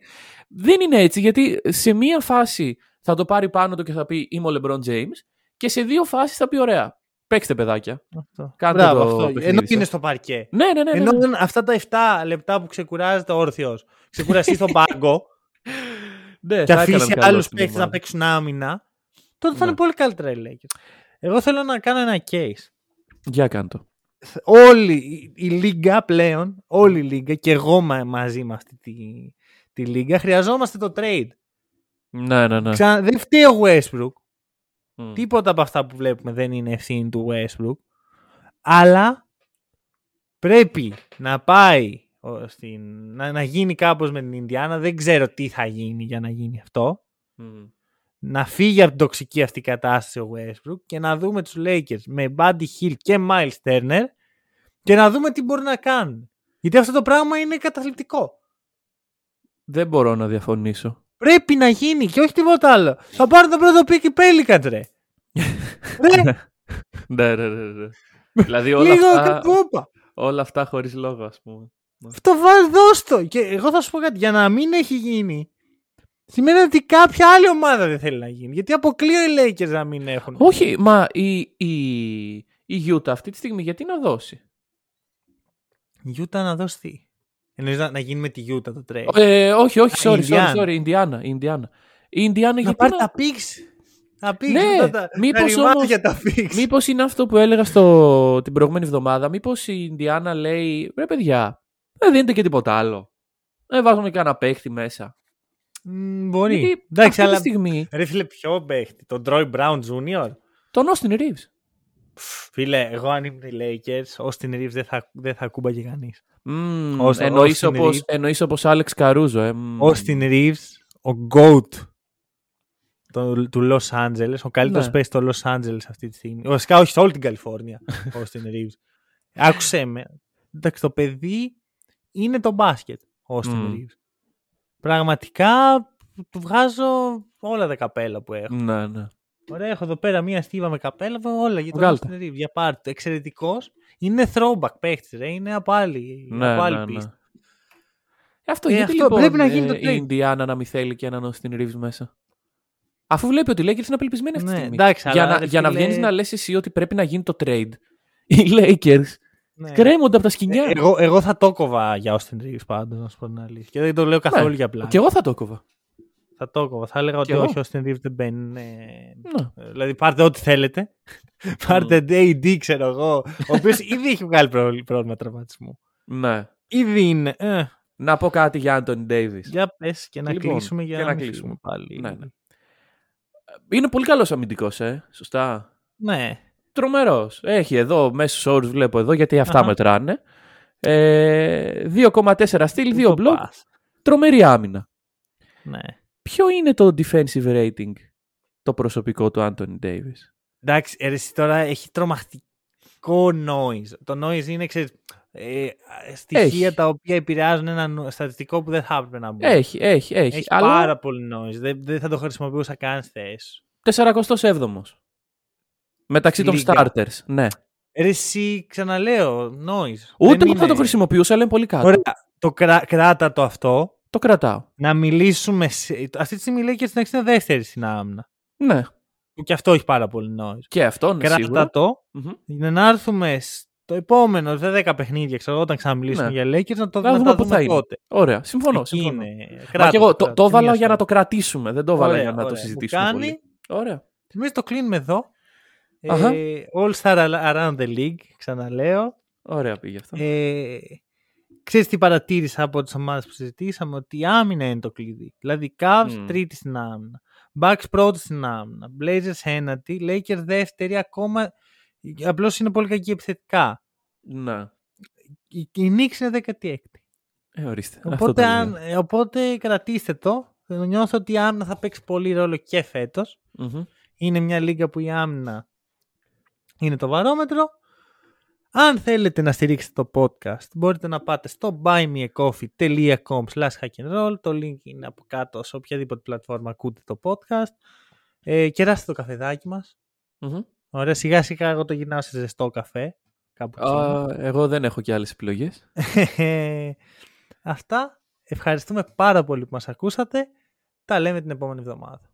Δεν είναι έτσι γιατί σε μία φάση θα το πάρει πάνω του και θα πει είμαι ο Λεμπρόν James και σε δύο φάσεις θα πει ωραία. Παίξτε παιδάκια. Αυτό. Κάντε Μπράβο, το αυτό. παιχνίδι Ενώ σας. είναι στο παρκέ. Ναι, ναι, ναι. ναι, Ενώ ναι. δεν- αυτά τα 7 λεπτά που ξεκουράζεται όρθιος, ξεκουραστεί στον πάγκο [laughs] Ναι, και θα έκαναν αφήσει καλό άλλους στην παίχτε να ομάδα. παίξουν άμυνα, τότε θα Ναι. είναι πολύ καλύτερα οι Lakers. Εγώ θέλω να κάνω ένα case. Για κάντο. Όλη η, η λίγα πλέον, όλη η λίγα και εγώ μα- μαζί με αυτή τη, τη λίγα, χρειαζόμαστε το trade. Ναι, ναι, ναι. Ξα... Δεν φταίει ο Westbrook. Μμ. Τίποτα από αυτά που βλέπουμε δεν είναι ευθύνη του Westbrook. Αλλά πρέπει να πάει ο, στην, να, να γίνει κάπως με την Ινδιάνα. Δεν ξέρω τι θα γίνει για να γίνει αυτό. Μμ. Να φύγει από την τοξική αυτή κατάσταση ο Westbrook και να δούμε τους Lakers με Buddy Hill και Miles Turner και να δούμε τι μπορούν να κάνουν. Γιατί αυτό το πράγμα είναι καταθλιπτικό. Δεν μπορώ να διαφωνήσω. Πρέπει να γίνει και όχι τίποτα άλλο. Θα πάρουν το πρώτο pick οι Pelicans, ρε. ρε, [laughs] Ναι, ναι, ναι. ναι. δηλαδή όλα λίγο αυτά, καπόπα. όλα αυτά χωρίς λόγο, ας πούμε. Αυτό βάζει, δώσ' το. Και εγώ θα σου πω κάτι. Για να μην έχει γίνει, σημαίνει ότι κάποια άλλη ομάδα δεν θέλει να γίνει. Γιατί αποκλείω οι Lakers να μην έχουν. Όχι, μα η, η, η Utah αυτή τη στιγμή γιατί να δώσει; Η Utah να δώσει τι; Εννοείς να, να γίνει με τη Utah το trade; Ε, όχι, όχι, Α, sorry, Indiana. sorry, sorry, Ινδιάνα, Ινδιάνα. Η Ινδιάνα να γιατί πάρει να... τα picks. Τα picks. Ναι, τα, τα, μήπως τα όμως- για τα picks. Μήπως είναι αυτό που έλεγα στο, την προηγούμενη εβδομάδα, μήπως η Ινδιάνα λέει, ρε παιδιά, δεν δίνετε και τίποτα άλλο. Δεν βάζουμε και ένα παίχτη μέσα. Μ, μπορεί. Γιατί Εντάξει, αυτή αλλά... τη στιγμή Ρε φίλε, ποιο παίχτη. Τον Troy Brown Jr. τον Austin Reeves. Φίλε, εγώ αν ήμουν οι Lakers, Austin Reeves δεν θα, δεν θα κούμπαγε κανείς. Mm, Ως- εννοείς, Austin όπως, Reeves. εννοείς όπως Άλεξ Καρούζο. Ε. μμ. Austin Reeves, ο GOAT το, του Los Angeles, ο καλύτερος Ναι. παίκτης στο Los Angeles αυτή τη στιγμή. Βασικά όχι σε όλη την Καλιφόρνια, ο [laughs] Austin Reeves. Άκουσέ με. Εντάξει, το παιδί είναι το μπάσκετ, ο Austin Μμ. Reeves. Πραγματικά του βγάζω όλα τα καπέλα που έχω. Ναι, ναι. Ωραία, έχω εδώ πέρα μία στίβα με καπέλα, όλα για τον Βγάλτε. Austin Reeves. Για πάρτε. Εξαιρετικός. Είναι throwback παίκτη, ρε. Είναι από άλλη, ναι, από άλλη ναι, ναι. πίστη. Αυτό Ε, γιατί αυτό λοιπόν πρέπει να γίνει το ε, η trade. Ινδιάνα να μην θέλει και έναν Austin Reeves μέσα; Αφού βλέπει ότι οι Lakers είναι απελπισμένοι αυτή τη Ναι, στιγμή. εντάξει, για αλλά, να, ρε για να φίλε- βγαίνεις να λες εσύ ότι πρέπει να γίνει το trade. [laughs] Οι Lakers Ναι. κρέμονται από τα σκηνιά. Ε, εγώ, εγώ θα το κόβα για Austin Reeves πάντως, να σου πω την αλήθεια. Και δεν το λέω καθόλου Ναι, για πλάκα. Και εγώ θα το έκοβα. Θα το έκοβα. Θα έλεγα ότι εγώ. όχι, ο Austin Reeves δεν μπαίνει. ναι. Ναι. Ε, Δηλαδή πάρτε ό,τι θέλετε. πάρτε AD, ξέρω εγώ. Ο οποίος ήδη έχει βγάλει πρό- πρόβλημα τραυματισμού. ναι. Ήδη είναι. Ε, Να πω κάτι για Άντωνι Ντέιβις. για πες και να Λοιπόν, κλείσουμε για και να, να μην κλείσουμε. φύγουμε πάλι. Ναι, ναι. Είναι πολύ καλός αμυντικός, ε. Σωστά. Ναι. Τρομερός. Έχει εδώ μέσω όρους, βλέπω εδώ, γιατί αυτά uh-huh. μετράνε. Ε, 2,4 στυλ, 2 μπλοκ. Τρομερή άμυνα. Ναι. Ποιο είναι το defensive rating το προσωπικό του Άντωνι Ντέιβι. Εντάξει, εσύ τώρα έχει τρομακτικό noise. Το noise είναι, ξέρεις, ε, στοιχεία έχει. τα οποία επηρεάζουν ένα στατιστικό που δεν θα έπρεπε να μπουν. Έχει, έχει, έχει. Έχει αλλά... πάρα πολύ noise. Δεν, δεν θα το χρησιμοποιούσα καν στη θέση. 47ο. Μεταξύ των Λίγα. starters. Ναι. Ρε, εσύ ξαναλέω, noise. Ούτε Δεν που θα είναι- το χρησιμοποιούσα, αλλά είναι πολύ κάτω. Ωραία, το κρά, κράτα το αυτό. Το κρατάω. Να μιλήσουμε. Σε... Αυτή τη στιγμή λέει και στην είναι δεύτερη στην άμυνα. Ναι. Που και αυτό έχει πάρα πολύ noise. Και αυτό είναι Κράτα σίγουρο. το. Μμμ. Για να έρθουμε στο επόμενο, σε 10 παιχνίδια, ξέρω εγώ, όταν ξαναμιλήσουμε Ναι. για Lakers, να το Να να δούμε τα πού δούμε θα είναι. τότε. Ωραία. Συμφωνώ. Εκεί συμφωνώ. είναι. Μα Κράτα και εγώ το, κράτα, το έβαλα μία για να σου. το κρατήσουμε. Δεν το έβαλα Ωραία, για να το ωραία. συζητήσουμε Μου πολύ. κάνει. Ωραία. Εμείς το κλείνουμε εδώ. Αχα. Ε, All Star Around the League, ξαναλέω. Ωραία πήγε αυτό. Ε, ξέρεις τι παρατήρησα από τις ομάδες που συζητήσαμε, ότι η άμυνα είναι το κλειδί. Δηλαδή, Cavs Μμ. τρίτη στην άμυνα, Bucks πρώτη στην άμυνα, Blazers ένατη, Lakers δεύτερη, ακόμα απλώς είναι πολύ κακή επιθετικά. Ναι. Η, η Knicks είναι 16η. Ε, ορίστε. Αυτό Οπότε, το αν, λέω. ε, οπότε κρατήστε το. Νιώθω ότι η άμυνα θα παίξει πολύ ρόλο και φέτος. Μμμ. Είναι μια λίγα που η άμυνα είναι το βαρόμετρο. Αν θέλετε να στηρίξετε το podcast, μπορείτε να πάτε στο buymeacoffee.com slash hackandroll. Το link είναι από κάτω σε οποιαδήποτε πλατφόρμα ακούτε το podcast. Ε, κεράστε το καφεδάκι μας. Μμμ. Ωραία, σιγά σιγά εγώ το γυρνάω σε ζεστό καφέ. Κάπου Α, Εγώ δεν έχω και άλλες επιλογές. [laughs] Αυτά. Ευχαριστούμε πάρα πολύ που μας ακούσατε. Τα λέμε την επόμενη εβδομάδα.